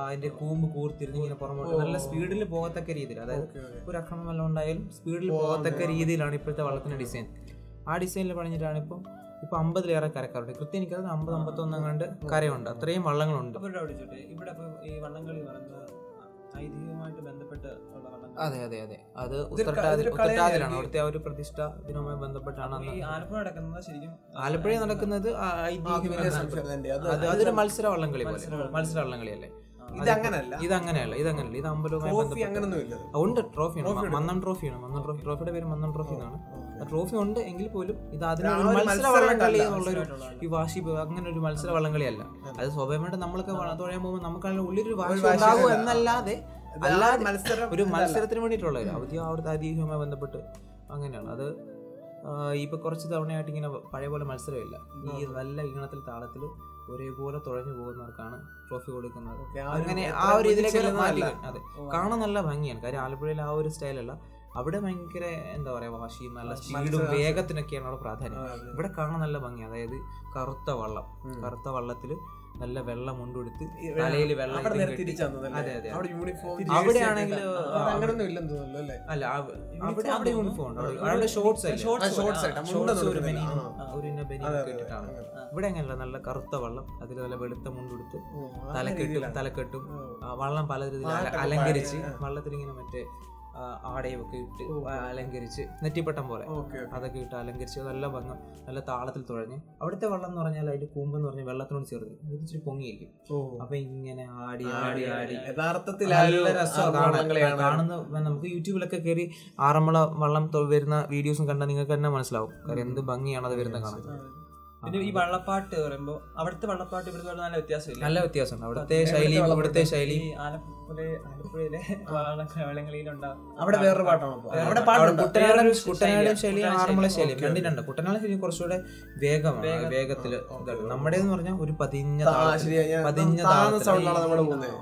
[SPEAKER 1] അതിന്റെ കൂമ്പ് കൂർത്തിരുന്ന് ഇങ്ങനെ പുറമോട്ട് നല്ല സ്പീഡിൽ പോകത്തക്ക രീതിയിൽ. അതായത് ഒരു അക്രമം വല്ലതും ഉണ്ടായാലും സ്പീഡിൽ പോകത്തക്ക രീതിയിലാണ് ഇപ്പോഴത്തെ വെള്ളത്തിന്റെ ഡിസൈൻ ആ ഡിസൈനിൽ പണിഞ്ഞിട്ടാണ് ഇപ്പം ഇപ്പൊ അമ്പതിലേറെ കരക്കാരുണ്ട്. കൃത്യം എനിക്കത് അമ്പത് അമ്പത്തൊന്നും കണ്ട് കരയുണ്ട്. അത്രയും വള്ളങ്ങളുണ്ട്.
[SPEAKER 3] ഇവിടെ ഈ വള്ളംകളി പറയുന്നത് ഐതിഹ്യവുമായിട്ട് ബന്ധപ്പെട്ട്
[SPEAKER 1] അതെ അതെ അതെ. അത് ഉത്തരട്ടാതി ഉത്തരട്ടാതിലാണ് അവിടുത്തെ ആ ഒരു പ്രതിഷ്ഠ ഇതിനുമായി ബന്ധപ്പെട്ടാണ്
[SPEAKER 3] ആലപ്പുഴ നടക്കുന്നത് ശരിക്കും
[SPEAKER 1] ആലപ്പുഴ നടക്കുന്നത് അതൊരു മത്സര വള്ളംകളി പോലെ മത്സര വള്ളംകളിയല്ലേ
[SPEAKER 2] ഇത് ഇതങ്ങനല്ല.
[SPEAKER 1] ഇത് അങ്ങനെയല്ല ഇത് അങ്ങനെയല്ല ഇത് അമ്പലവുമായി
[SPEAKER 2] ട്രോഫി ഇല്ല
[SPEAKER 1] ആ, ഉണ്ട്. ട്രോഫിയാണ് മന്നം ട്രോഫിയാണ്. മന്നം ട്രോഫി ട്രോഫിയുടെ പേര് മന്നം ട്രോഫി എന്നാണ് ട്രോഫി ഉണ്ട് എങ്കിൽ പോലും ഇത് അതിന് മത്സര വള്ളംകളി എന്നുള്ളൊരു ഈ വാശി അങ്ങനെ ഒരു മത്സര വള്ളംകളിയല്ല അത് സ്വാഭാവികമായിട്ട് നമ്മളൊക്കെ തുഴയാൻ പോകുമ്പോൾ നമുക്കാണെങ്കിൽ ഉള്ളിലൊരു വാശി ഉണ്ടാകും എന്നല്ലാതെ ഒരു മത്സരത്തിന് വേണ്ടിയിട്ടുള്ള അവധി അവിടുത്തെ ഐതിഹ്യവുമായി ബന്ധപ്പെട്ട് അങ്ങനെയാണ്. അത് ഇപ്പൊ കുറച്ച് തവണയായിട്ട് ഇങ്ങനെ പഴയ പോലെ മത്സരമില്ല. ഈ നല്ല ഈണത്തിൽ താളത്തിൽ ഒരേപോലെ തുഴഞ്ഞു പോകുന്നവർക്കാണ് ട്രോഫി കൊടുക്കുന്നത്. അങ്ങനെ ആ ഒരു ഇതിലേക്ക് അതെ. കാണാൻ നല്ല ഭംഗിയാണ്. കാര്യം ആലപ്പുഴയിൽ ആ ഒരു സ്റ്റൈലല്ല. അവിടെ ഭയങ്കര എന്താ പറയാ വാശിയും നല്ല സ്പീഡും വേഗത്തിനൊക്കെയാണ് അവിടെ പ്രാധാന്യം. ഇവിടെ കാണാൻ നല്ല ഭംഗി അതായത് കറുത്ത വള്ളം. കറുത്ത വള്ളത്തിൽ നല്ല വെള്ളം മുണ്ടെടുത്ത് തലയിൽ വെള്ളം അതെ
[SPEAKER 2] അല്ലേ?
[SPEAKER 1] അതെ
[SPEAKER 2] അവിടെ അല്ലേ?
[SPEAKER 1] അവിടെ അവിടെ യൂണിഫോം ഉണ്ട്. അവിടെ- അവിടെ ഷോർട്സ് ഒരു. ഒരു ഇട്ടിട്ടാണ് ഇവിടെ അങ്ങനെയല്ല നല്ല കറുത്ത വെള്ളം. അതിൽ നല്ല വെളുത്ത മുണ്ടെടുത്ത് തലക്കെട്ടും തലക്കെട്ടും. വള്ളം പല രീതിയിൽ അലങ്കരിച്ച് വള്ളത്തിൽ ഇങ്ങനെ മറ്റേ ആടയും ഒക്കെ ഇട്ട് അലങ്കരിച്ച് നെറ്റിപ്പട്ടം പോലെ അതൊക്കെ ഇട്ട് അലങ്കരിച്ച് നല്ല ഭംഗം നല്ല താളത്തിൽ തുഴഞ്ഞ്. അവിടുത്തെ വെള്ളം എന്ന് പറഞ്ഞാൽ അതിന്റെ കൂമ്പ് എന്ന് പറഞ്ഞാൽ വെള്ളത്തിനോട് ചേർന്ന് ഇതിച്ചിരി പൊങ്ങിയിരിക്കും. അപ്പൊ ഇങ്ങനെ ആടി ആടി ആടി
[SPEAKER 2] യഥാർത്ഥത്തിൽ.
[SPEAKER 1] കാണുന്ന നമുക്ക് യൂട്യൂബിലൊക്കെ കയറി ആറന്മുള വെള്ളം വരുന്ന വീഡിയോസും കണ്ടാൽ നിങ്ങൾക്ക് തന്നെ മനസ്സിലാവും. കാര്യം എന്ത് ഭംഗിയാണ് അത് വരുന്ന കാണാൻ.
[SPEAKER 3] പിന്നെ ഈ വള്ളപ്പാട്ട് പറയുമ്പോ അവിടുത്തെ വള്ളപ്പാട്ട് ഇവിടുത്തെ നല്ല വ്യത്യാസമില്ല?
[SPEAKER 1] നല്ല വ്യത്യാസമാണ് അവിടുത്തെ ശൈലി അവിടുത്തെ
[SPEAKER 3] ശൈലി ആലപ്പുഴ ആലപ്പുഴയിലെ വള്ളംകളിയിലുണ്ടാവും
[SPEAKER 2] അവിടെ വേറൊരു പാട്ടാണ്?
[SPEAKER 1] കുട്ടനാടൻ കുട്ടനാടൻ ശൈലി ആറന്മുള ശൈലി രണ്ടിനുണ്ട് കുട്ടനാടൻ ശൈലി കുറച്ചുകൂടെ വേഗമാണ്. വേഗത്തിൽ നമ്മുടെ എന്ന് പറഞ്ഞാൽ ഒരു പതിഞ്ഞ പതിഞ്ഞ
[SPEAKER 2] താഴ്ന്ന
[SPEAKER 1] താളത്തിൽ.
[SPEAKER 2] സൗണ്ടിലാണ് നമ്മൾ പോകുന്നത്.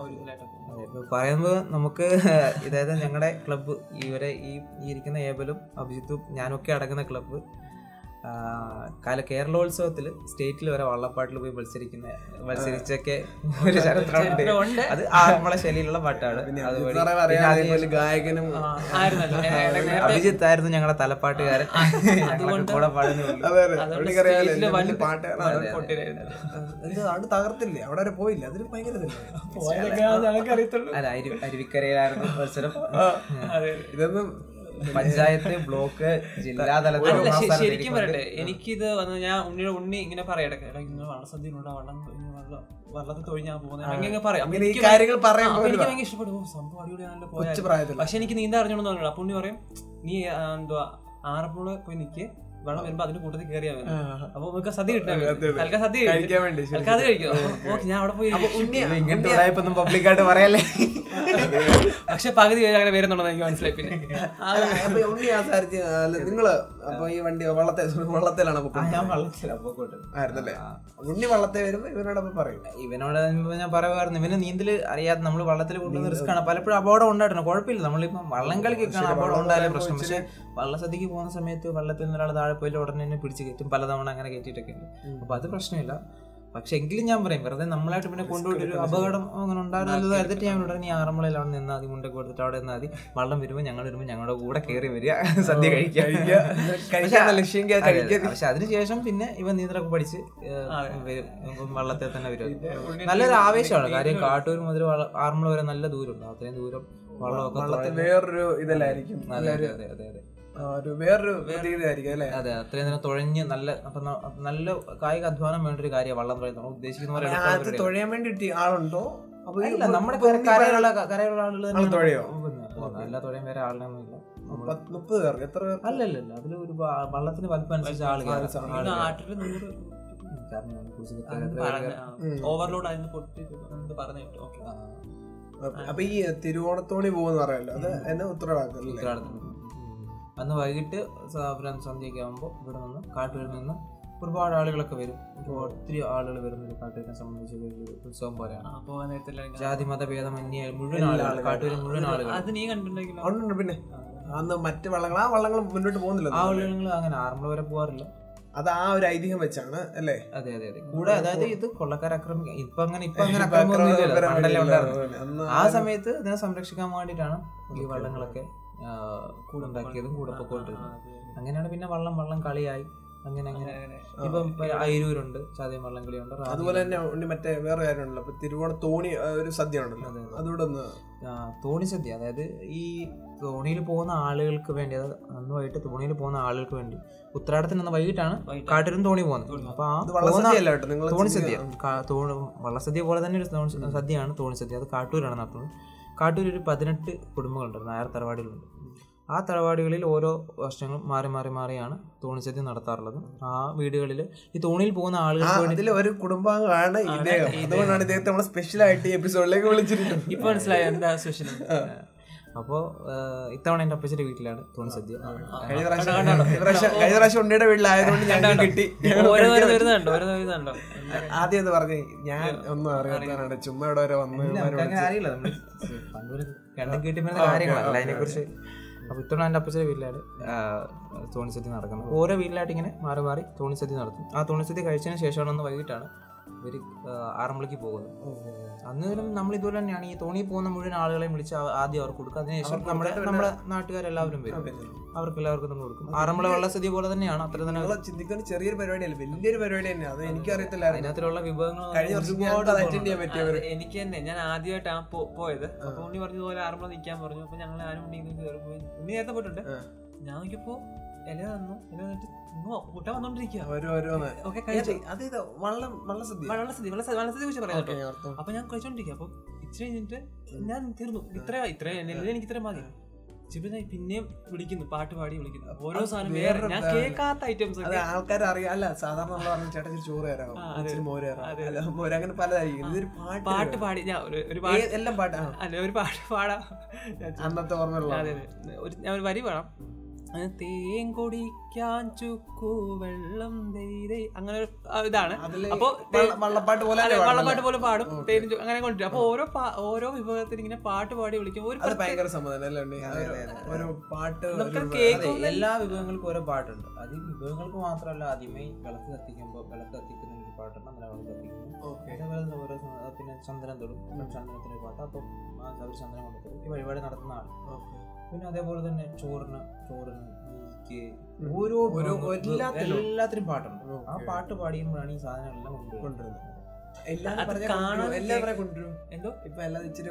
[SPEAKER 1] അതെ, ഇപ്പൊ പറയുമ്പോ നമുക്ക് [LAUGHS] ഇതായത് ഞങ്ങളുടെ ക്ലബ്ബ് ഇവരെ ഈ ഈ ഇരിക്കുന്ന ഏബലും അഭിജിത്തും ഞാനൊക്കെ അടങ്ങുന്ന ക്ലബ്ബ് കാല കേരളോത്സവത്തിൽ സ്റ്റേറ്റിൽ വരെ വള്ളപ്പാട്ടിൽ പോയി മത്സരിക്കുന്ന മത്സരിച്ചൊക്കെ ഒരു ചരിത്രമുണ്ട്. അത് ആറന്മുള ശൈലിയിലുള്ള പാട്ടാണ്. പിന്നെ അതിന്
[SPEAKER 2] ഗായകനും
[SPEAKER 1] അഭിജിത്ത് ആയിരുന്നു ഞങ്ങളുടെ തലപ്പാട്ടുകാരൻ. കൂടെ
[SPEAKER 2] അവിടെ തകർത്തില്ലേ? അവിടെ വരെ പോയില്ല. അതിലും ഭയങ്കര.
[SPEAKER 1] അല്ല അരുവി അരുവിക്കരയിലായിരുന്നു മത്സരം.
[SPEAKER 2] ഇതൊന്നും [LAUGHS]
[SPEAKER 1] പഞ്ചായത്ത് ബ്ലോക്ക് ജില്ലാതലത്തിൽ
[SPEAKER 3] ശരിക്കും. പറയട്ടെ എനിക്കിത് വന്ന് ഞാൻ ഉണ്ണിയുടെ ഉണ്ണി ഇങ്ങനെ പറയട്ടെ ഇങ്ങനെ വള്ളസദ്യയിലുണ്ട് വള്ളം വെള്ളം വെള്ളത്തിൽ വള്ളത്തിൽ പോകുന്നത് അങ്ങനെ പറയാം. എനിക്ക് ഭയങ്കര ഇഷ്ടപ്പെടും സംഭവം അടിപൊളിയാണല്ലോ
[SPEAKER 2] പ്രായത്തിൽ
[SPEAKER 3] പക്ഷെ എനിക്ക് നീന്താ അറിഞ്ഞോണ്ടെന്ന് പറഞ്ഞു അപ്പൊ ഉണ്ണി പറയും നീ എന്തുവാ ആറന്മുള പോയി നിക്ക്. വെള്ളം വരുമ്പോ അതിന്റെ കൂട്ടത്തിൽ കയറിയാ മതി. അപ്പൊ നമുക്ക് സദ്യ കിട്ടാൻ തൽക്കാലം സദ്യ കഴിക്കും.
[SPEAKER 2] കഴിക്കാൻ വേണ്ടി
[SPEAKER 3] അത് കഴിക്കും. ഞാൻ അവിടെ പോയി
[SPEAKER 1] പബ്ലിക്കായിട്ട് പറയല്ലേ?
[SPEAKER 3] പക്ഷെ പകുതി അങ്ങനെ വരുന്നുണ്ടെന്ന് എനിക്ക് മനസ്സിലായി പിന്നെ.
[SPEAKER 2] ഉണ്ണി നിങ്ങൾ അപ്പൊ ഈ വണ്ടി വള്ളത്തെ വള്ളത്തിലാണ്
[SPEAKER 1] ഞാൻ വള്ളത്തിലാ പോക്കോട്ടെ.
[SPEAKER 2] ആയിരുന്നല്ലേ? ഉണ്ണി വള്ളത്തെ വരുമ്പോ ഇവനോടൊപ്പം പറയും.
[SPEAKER 1] ഇവനോട് ഞാൻ പറയുമായിരുന്നു ഇവന് നീന്തൽ അറിയാതെ നമ്മൾ വള്ളത്തിൽ കൊണ്ടുവന്ന റിസ്ക് ആണ്. പലപ്പോഴും അപകടം ഉണ്ടായിട്ടുണ്ട്. കുഴപ്പമില്ല. നമ്മളിപ്പം വള്ളം കളിക്കൊക്കെയാണ് അപകടം ഉണ്ടായാലും പ്രശ്നം. പക്ഷെ വള്ളസദ്യക്ക് പോകുന്ന സമയത്ത് വള്ളത്തിൽ നിന്ന് ഒരാൾ താഴെ പോയി ഉടനെ തന്നെ പിടിച്ച് കയറ്റും. പലതവണ അങ്ങനെ കയറ്റിയിട്ടൊക്കെ ഉണ്ട് അപ്പൊ അത് പ്രശ്നമില്ല. പക്ഷെ എങ്കിലും ഞാൻ പറയും വെറുതെ നമ്മളായിട്ട് പിന്നെ കൊണ്ടുപോയിട്ട് ഒരു അപകടം അങ്ങനെ ഉണ്ടാകുന്നത് എടുത്തിട്ട് ഞാൻ ഉടനെ ആറന്മുളയിൽ അവിടെ നിന്നാൽ മതി മുണ്ടൊക്കെ കൊടുത്തിട്ട് അവിടെ നിന്നാൽ മതി വള്ളം വരുമ്പോൾ ഞങ്ങൾ വരുമ്പോൾ ഞങ്ങളുടെ കൂടെ കയറി വരിക സദ്യ കഴിക്കുക
[SPEAKER 2] ലക്ഷ്യം.
[SPEAKER 1] പക്ഷെ അതിനുശേഷം പിന്നെ ഇവ നീന്തലൊക്കെ പഠിച്ച് വള്ളത്തെ തന്നെ വരും. നല്ലൊരു ആവേശമാണ്. കാര്യം കാട്ടൂർ മുതൽ ആറന്മുള വരെ നല്ല ദൂരം ഉണ്ട് അത്രയും ദൂരം വള്ളമൊക്കെ
[SPEAKER 2] വേറൊരു ഇതല്ലായിരിക്കും.
[SPEAKER 1] അതെ അതെ അതെ അതെ.
[SPEAKER 2] ഒരു വേറൊരു പ്രതീകതയായിരിക്കും അല്ലേ?
[SPEAKER 1] അതെ അത്രയും നേരം തുഴഞ്ഞ് നല്ല നല്ല കായിക അധ്വാനം വേണ്ട ഒരു കാര്യമാണ് വള്ളം തുഴയുന്നത്. നമ്മൾ ഉദ്ദേശിക്കുന്ന
[SPEAKER 2] തുഴയാൻ വേണ്ടി ആളുണ്ടോ? അപ്പൊ ഈ
[SPEAKER 1] ഇല്ല നമ്മുടെ കരയിലുള്ള കരയിലുള്ള ആളുകൾ
[SPEAKER 2] തുഴയോ?
[SPEAKER 1] എല്ലാ തുഴയും വേറെ ആളിനൊന്നും ഇല്ല
[SPEAKER 2] നമ്മൾ മുപ്പത് പേർക്ക് എത്ര പേർക്ക്?
[SPEAKER 1] അല്ലല്ല അതിൽ ഒരു വള്ളത്തിന് വലിപ്പം അനുസരിച്ച് ആൾ കയറാം.
[SPEAKER 2] ആൾ
[SPEAKER 1] ആൾ കയറാം.
[SPEAKER 3] നാട്ടിൽ നൂറ് ഓവർലോഡ് ആയിരുന്നു പൊട്ടി പറഞ്ഞു ഓക്കെ.
[SPEAKER 2] അപ്പൊ ഈ തിരുവോണത്തോണി പോകുന്ന പറയല്ലോ അത് എന്നെ ഉത്തരവാദിത്തം.
[SPEAKER 1] അന്ന് വൈകിട്ട് സന്ധ്യയൊക്കെ ആകുമ്പോൾ ഇവിടെ നിന്ന് കാട്ടൂരിൽ നിന്ന് ഒരുപാട് ആളുകളൊക്കെ വരും. ഇപ്പോൾ ഒത്തിരി ആളുകൾ വരുന്നത് കാട്ടൂരിനെ സംബന്ധിച്ച് ഉത്സവം പോലെയാണ്.
[SPEAKER 3] അപ്പോൾ നേരത്തെ
[SPEAKER 1] ജാതി മത ഭേദമന്യേ മുഴുവൻ ആളുകൾ. കാട്ടൂരിൽ മുഴുവൻ ആളുകൾ
[SPEAKER 3] അത് നീ
[SPEAKER 2] കണ്ടിട്ടുണ്ടെങ്കിൽ പിന്നെ. അന്ന് മറ്റ് വള്ളങ്ങൾ ആ വള്ളങ്ങൾ മുന്നോട്ട് പോകുന്നില്ല
[SPEAKER 1] ആ വള്ളങ്ങൾ അങ്ങനെ ആറന്മുള വരെ പോകാറില്ല
[SPEAKER 2] അത് ആ ഒരു ഐതിഹ്യം വെച്ചാണ് അല്ലേ?
[SPEAKER 1] അതെ അതെ അതെ. കൂടെ അതായത് ഇത് കൊള്ളക്കാർ ആക്രമിക്കാൻ ഇപ്പൊ അങ്ങനെ ഇപ്പൊ അങ്ങനെ ആ സമയത്ത് അതിനെ സംരക്ഷിക്കാൻ വേണ്ടിയിട്ടാണ് ഈ വള്ളങ്ങളൊക്കെ ആ, കൂടെ ഉണ്ടാക്കിയതും അങ്ങനെയാണ് പിന്നെ വള്ളം വള്ളം കളിയായി. അങ്ങനെ അങ്ങനെ. ഇപ്പം അയിരൂരുണ്ട് ചതയം വള്ളം കളിയുണ്ട്
[SPEAKER 2] അതുപോലെ തന്നെ മറ്റേ വേറെ കാര്യമുണ്ടല്ലോ തിരുവോണ തോണി ഒരു സദ്യ ഉണ്ടല്ലോ. അതുകൂടെ ഒന്ന്
[SPEAKER 1] തോണി സദ്യ. അതായത് ഈ തോണിയിൽ പോകുന്ന ആളുകൾക്ക് വേണ്ടി അതായത് അന്ന് വൈകിട്ട് തോണിയിൽ പോകുന്ന ആളുകൾക്ക് വേണ്ടി ഉത്രാടത്തിന് അന്ന് വൈകിട്ടാണ്
[SPEAKER 3] വൈകിട്ട്.
[SPEAKER 1] കാട്ടിലും തോണി പോകുന്നത്. അപ്പൊ ആ തോണി സദ്യ. തോണി വള്ളസദ്യ പോലെ തന്നെ ഒരു സദ്യയാണ് തോണി സദ്യ. അത് കാട്ടൂരാണ് നടത്തുന്നത് കാട്ടൂർ ഒരു പതിനെട്ട് കുടുംബങ്ങളുണ്ട് നായർ തറവാടികളുണ്ട്. ആ തറവാടികളിൽ ഓരോ വർഷങ്ങളും മാറി മാറി മാറിയാണ് തോണി സദ്യ നടത്താറുള്ളത്. ആ വീടുകളിൽ ഈ തോണിയിൽ പോകുന്ന
[SPEAKER 2] ആളുകൾ ഒരു കുടുംബാംഗമാണ് അതുകൊണ്ടാണ് ഇദ്ദേഹത്തെ നമ്മൾ സ്പെഷ്യൽ ആയിട്ട് എപ്പിസോഡിലേക്ക് വിളിച്ചിട്ടുണ്ട്
[SPEAKER 3] ഇപ്പൊ മനസ്സിലായോ എന്താ സ്പെഷ്യൽ
[SPEAKER 1] അപ്പോൾ ഇത്തവണ എന്റെ അപ്പച്ചന്റെ വീട്ടിലാണ് തോണി സദ്യ.
[SPEAKER 2] കഴിഞ്ഞ പ്രാവശ്യം ഉണ്ണിയുടെ വീട്ടിലായതുകൊണ്ട് ഞങ്ങൾക്ക് കിട്ടി. ആദ്യം എന്ന് പറഞ്ഞു ഞാൻ ഒന്നും അറിയാത്തതാണ് ചുമ്മാ ഇവിടെ വരെ വന്ന്
[SPEAKER 1] ഇല്ല,
[SPEAKER 2] ഇവന്മാര്
[SPEAKER 1] അറിയില്ല. നമ്മൾ പണ്ട് രണ്ടും കേട്ടി വരുന്ന കാര്യങ്ങളല്ല. അതിനെ കുറിച്ച് അപ്പൊ ഇത്തവണ എന്റെ അപ്പച്ചന്റെ വീട്ടിലാണ് തോണി സദ്യ നടക്കുന്നത്. ഓരോ വീട്ടിലായിട്ട് ഇങ്ങനെ മാറി മാറി തോണി സദ്യ നടത്തും. ആ തോണി സദ്യ കഴിച്ചതിന് ശേഷമാണ് ഒന്ന് വൈകിട്ടാണ് ഇവർ ആറന്മുളയ്ക്ക് പോകുന്നത് അന്നേരം നമ്മൾ ഇതുപോലെ തന്നെയാണ് ഈ തോണി പോകുന്ന മുഴുവൻ ആളുകളെയും വിളിച്ച് ആദ്യം അവർക്ക് കൊടുക്കും. അതിനുശേഷം നമ്മുടെ നമ്മുടെ നാട്ടുകാരെല്ലാവരും വരും. അവർക്ക് എല്ലാവർക്കും നമ്മൾ കൊടുക്കും. ആറന്മുള വെള്ളസ്ഥിതി പോലെ തന്നെയാണ്. അത്ര തന്നെ
[SPEAKER 2] ചിന്തിക്കുന്ന ചെറിയൊരു പരിപാടിയല്ല വലിയൊരു പരിപാടി തന്നെയാണ് അത് എനിക്കറിയത്തില്ല
[SPEAKER 1] അതിനകത്തുള്ള വിഭവങ്ങൾ
[SPEAKER 2] കഴിഞ്ഞ വർഷം
[SPEAKER 3] എനിക്ക് തന്നെ. ഞാൻ ആദ്യമായിട്ടാ പോയത്. അപ്പൊ ഉണ്ണി പറഞ്ഞതുപോലെ ആറന്മുള നിൽക്കാൻ പറഞ്ഞു. അപ്പൊ ഞങ്ങൾ ആരും ഉണ്ണി കയറി പോയി ഉണ്ണി നേരത്തെ പോയിട്ടുണ്ട്. ഞാൻ നോക്കിയപ്പോ ഇല തന്നു. ഇല തന്നിട്ട് കൂട്ടാൻ വന്നോണ്ടിരിക്കുക അപ്പൊ ഞാൻ കഴിച്ചോണ്ടിരിക്കുക അപ്പൊ ഇച്ചിരി കഴിഞ്ഞിട്ട് ഞാൻ തീർന്നു. ഇത്ര ഇത്ര എനിക്ക് ഇത്ര മതി. ചിപ്പി പിന്നെയും വിളിക്കുന്നു പാട്ട് പാടി വിളിക്കുന്നു. ഓരോ സാധനം വേറെ ഞാൻ. കേൾക്കാത്ത ഐറ്റംസ്
[SPEAKER 2] ആൾക്കാർ അറിയാം അല്ല സാധാരണ പറഞ്ഞ ചേട്ടാ ചോറ് തരാം മോര് തരാം. മോര് അങ്ങനെ പലതായിരിക്കും. ഇതൊരു പാട്ട്
[SPEAKER 3] പാടി. ഞാൻ ഒരു പാട്ട്
[SPEAKER 2] എല്ലാം പാട്ടാണ്
[SPEAKER 3] അല്ലെ ഒരു പാട്ട് പാടാം.
[SPEAKER 2] അന്നത്തെ ഓർമ്മയുള്ള
[SPEAKER 3] ഞാൻ ഒരു വരി പാടാം. തേൻ കുടിക്കാൻ ചുക്കു വെള്ളം ധൈര്യ അങ്ങനെ ഒരു ഇതാണ്.
[SPEAKER 2] അപ്പോ
[SPEAKER 3] അപ്പൊ
[SPEAKER 2] വള്ള- വള്ളപ്പാട്ട് പോലെ
[SPEAKER 3] വള്ളപ്പാട്ട്? പോലെ പാടും. തേൻ അങ്ങനെ കൊണ്ടുവരും അപ്പൊ ഓരോ ഓരോ വിഭവത്തിന് ഇങ്ങനെ പാട്ട് പാടി വിളിക്കും. ഒരു
[SPEAKER 2] ഭയങ്കര ഒരു- പാട്ട്
[SPEAKER 1] എല്ലാ വിഭവങ്ങൾക്കും ഓരോ പാട്ടുണ്ട്. അത് വിഭവങ്ങൾക്ക് മാത്രമല്ല ആദ്യമേ വിളക്ക് കത്തിക്കുമ്പോൾ വിളക്ക് കത്തിക്കുന്ന ഒരു പാട്ടുണ്ട്. അങ്ങനെ വിളക്ക് അതേപോലെ ഓരോ പിന്നെ ചന്ദനം തൊടും. ചന്ദനത്തിന് ഒരു പാട്ട്. അപ്പം ചന്ദ്രൻ കൊണ്ടുതരും ഈ വഴിപാട് നടത്തുന്ന ആൾ. പിന്നെ അതേപോലെ തന്നെ ചോറിന് ചോറിന്
[SPEAKER 2] ഉം.
[SPEAKER 1] ഓരോ
[SPEAKER 2] എല്ലാത്തിനും.
[SPEAKER 1] പാട്ടുണ്ട്. ആ പാട്ട് പാടിയുമ്പോഴാണ് ഈ സാധനം എല്ലാം
[SPEAKER 2] കൊണ്ടുവരുന്നത്.
[SPEAKER 3] എന്തോ?
[SPEAKER 2] ഇപ്പൊ എല്ലാം ഇച്ചിരി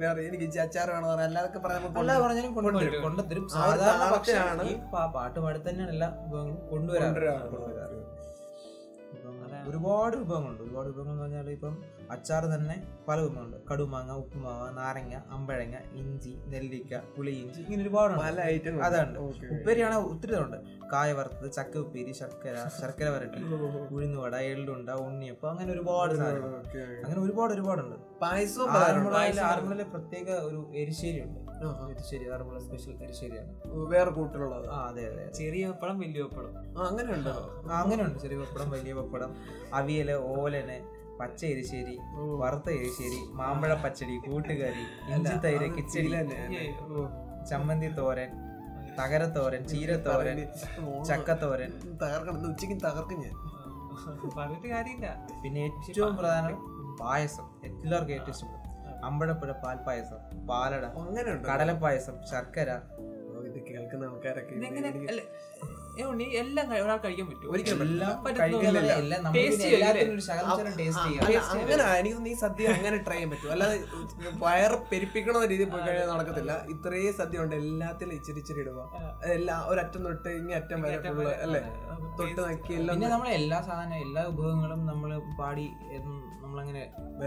[SPEAKER 2] വേറെ എനിക്ക് അച്ചാർ വേണമെന്ന് പറഞ്ഞാൽ.
[SPEAKER 1] പറഞ്ഞാലും കൊണ്ടുവരും.
[SPEAKER 3] കൊണ്ടുവരും.
[SPEAKER 1] സാധാരണ പാട്ട് പാടി തന്നെയാണ് എല്ലാ വിഭവങ്ങളും കൊണ്ടുവരാറ്. ഒരുപാട് വിഭവങ്ങളുണ്ട്. ഒരുപാട് വിഭവങ്ങൾ എന്ന് പറഞ്ഞാൽ ഇപ്പം അച്ചാർ തന്നെ പല വിഭവങ്ങളുണ്ട്. കടുമാങ്ങ ഉപ്പുമാങ്ങ നാരങ്ങ അമ്പഴങ്ങ ഇഞ്ചി നെല്ലിക്ക പുളി ഇഞ്ചി ഇങ്ങനെ ഒരുപാട്
[SPEAKER 2] പല ഐറ്റം
[SPEAKER 1] അതാണ്. ഉപ്പേരിയാണ് ഒത്തിരി ഉണ്ട് കായ വറുത്തത് ചക്ക ഉപ്പേരി ശർക്കര ശർക്കര വരട്ടി [LAUGHS] ഉഴുന്നുവട എള്ളുണ്ട ഉണ്ണിയപ്പം അങ്ങനെ ഒരുപാട് അങ്ങനെ ഒരുപാട് ഒരുപാടുണ്ട്.
[SPEAKER 2] പായസവും
[SPEAKER 1] ആറന്മുളയിൽ പ്രത്യേക ഒരു എരിശ്ശേരി ഉണ്ട്. എരിശ്ശേരി ആറന്മുള സ്പെഷ്യൽ എരിശ്ശേരിയാണ്.
[SPEAKER 2] വേറെ കൂട്ടിലുള്ളത്.
[SPEAKER 1] ആ അതെ അതെ.
[SPEAKER 3] ചെറിയ പപ്പടം വലിയ പപ്പടം.
[SPEAKER 2] ആ, അങ്ങനെ ഉണ്ടോ
[SPEAKER 1] അങ്ങനെയുണ്ട്. ചെറിയ പപ്പടം വലിയ പപ്പടം അവിയൽ ഓലന് പച്ച എരിശ്ശേരി വറുത്ത എരിശ്ശേരി മാമ്പഴ പച്ചടി കൂട്ടുകറി ഇഞ്ചി തൈര് കിച്ചടി ചമ്മന്തി തോരൻ തകരത്തോരൻ ചീരത്തോരൻ ചക്കത്തോരൻ.
[SPEAKER 2] തകർക്കണം ഉച്ചയ്ക്ക് തകർക്കും ഞാൻ.
[SPEAKER 3] പറഞ്ഞിട്ട് കാര്യമില്ല.
[SPEAKER 1] പിന്നെ ഏറ്റവും പ്രധാനം പായസം. എല്ലാവർക്കും ഏറ്റവും ഇഷ്ടപ്പെടും അമ്പഴപ്പുഴ പായസം പാലട
[SPEAKER 2] അങ്ങനെ
[SPEAKER 1] കടലപ്പായസം ശർക്കര.
[SPEAKER 2] ഇത് കേൾക്കുന്ന ആൾക്കാരൊക്കെ
[SPEAKER 3] ഉണ്ണി എല്ലാം ഒരാൾ കഴിക്കാൻ പറ്റും
[SPEAKER 2] ഒരിക്കലും അങ്ങനെ എനിക്ക് ഈ സദ്യ അങ്ങനെ ട്രൈ ചെയ്യാൻ പറ്റും. അല്ലാതെ വയറ് പെരുപ്പിക്കണ രീതിയിൽ പോയി കഴിഞ്ഞാൽ നടക്കത്തില്ല. ഇത്രയും സദ്യ ഉണ്ട്. എല്ലാത്തിലും ഇച്ചിരി ഇച്ചിരി ഇടുക. എല്ലാ ഒരറ്റം തൊട്ട് ഇങ്ങേ അറ്റം വരെ അല്ലെ? അല്ലേ തൊട്ട് നോക്കി എല്ലാം
[SPEAKER 1] പിന്നെ നമ്മൾ എല്ലാ സാധനം എല്ലാ വിഭവങ്ങളും നമ്മൾ പാടി നമ്മളങ്ങനെ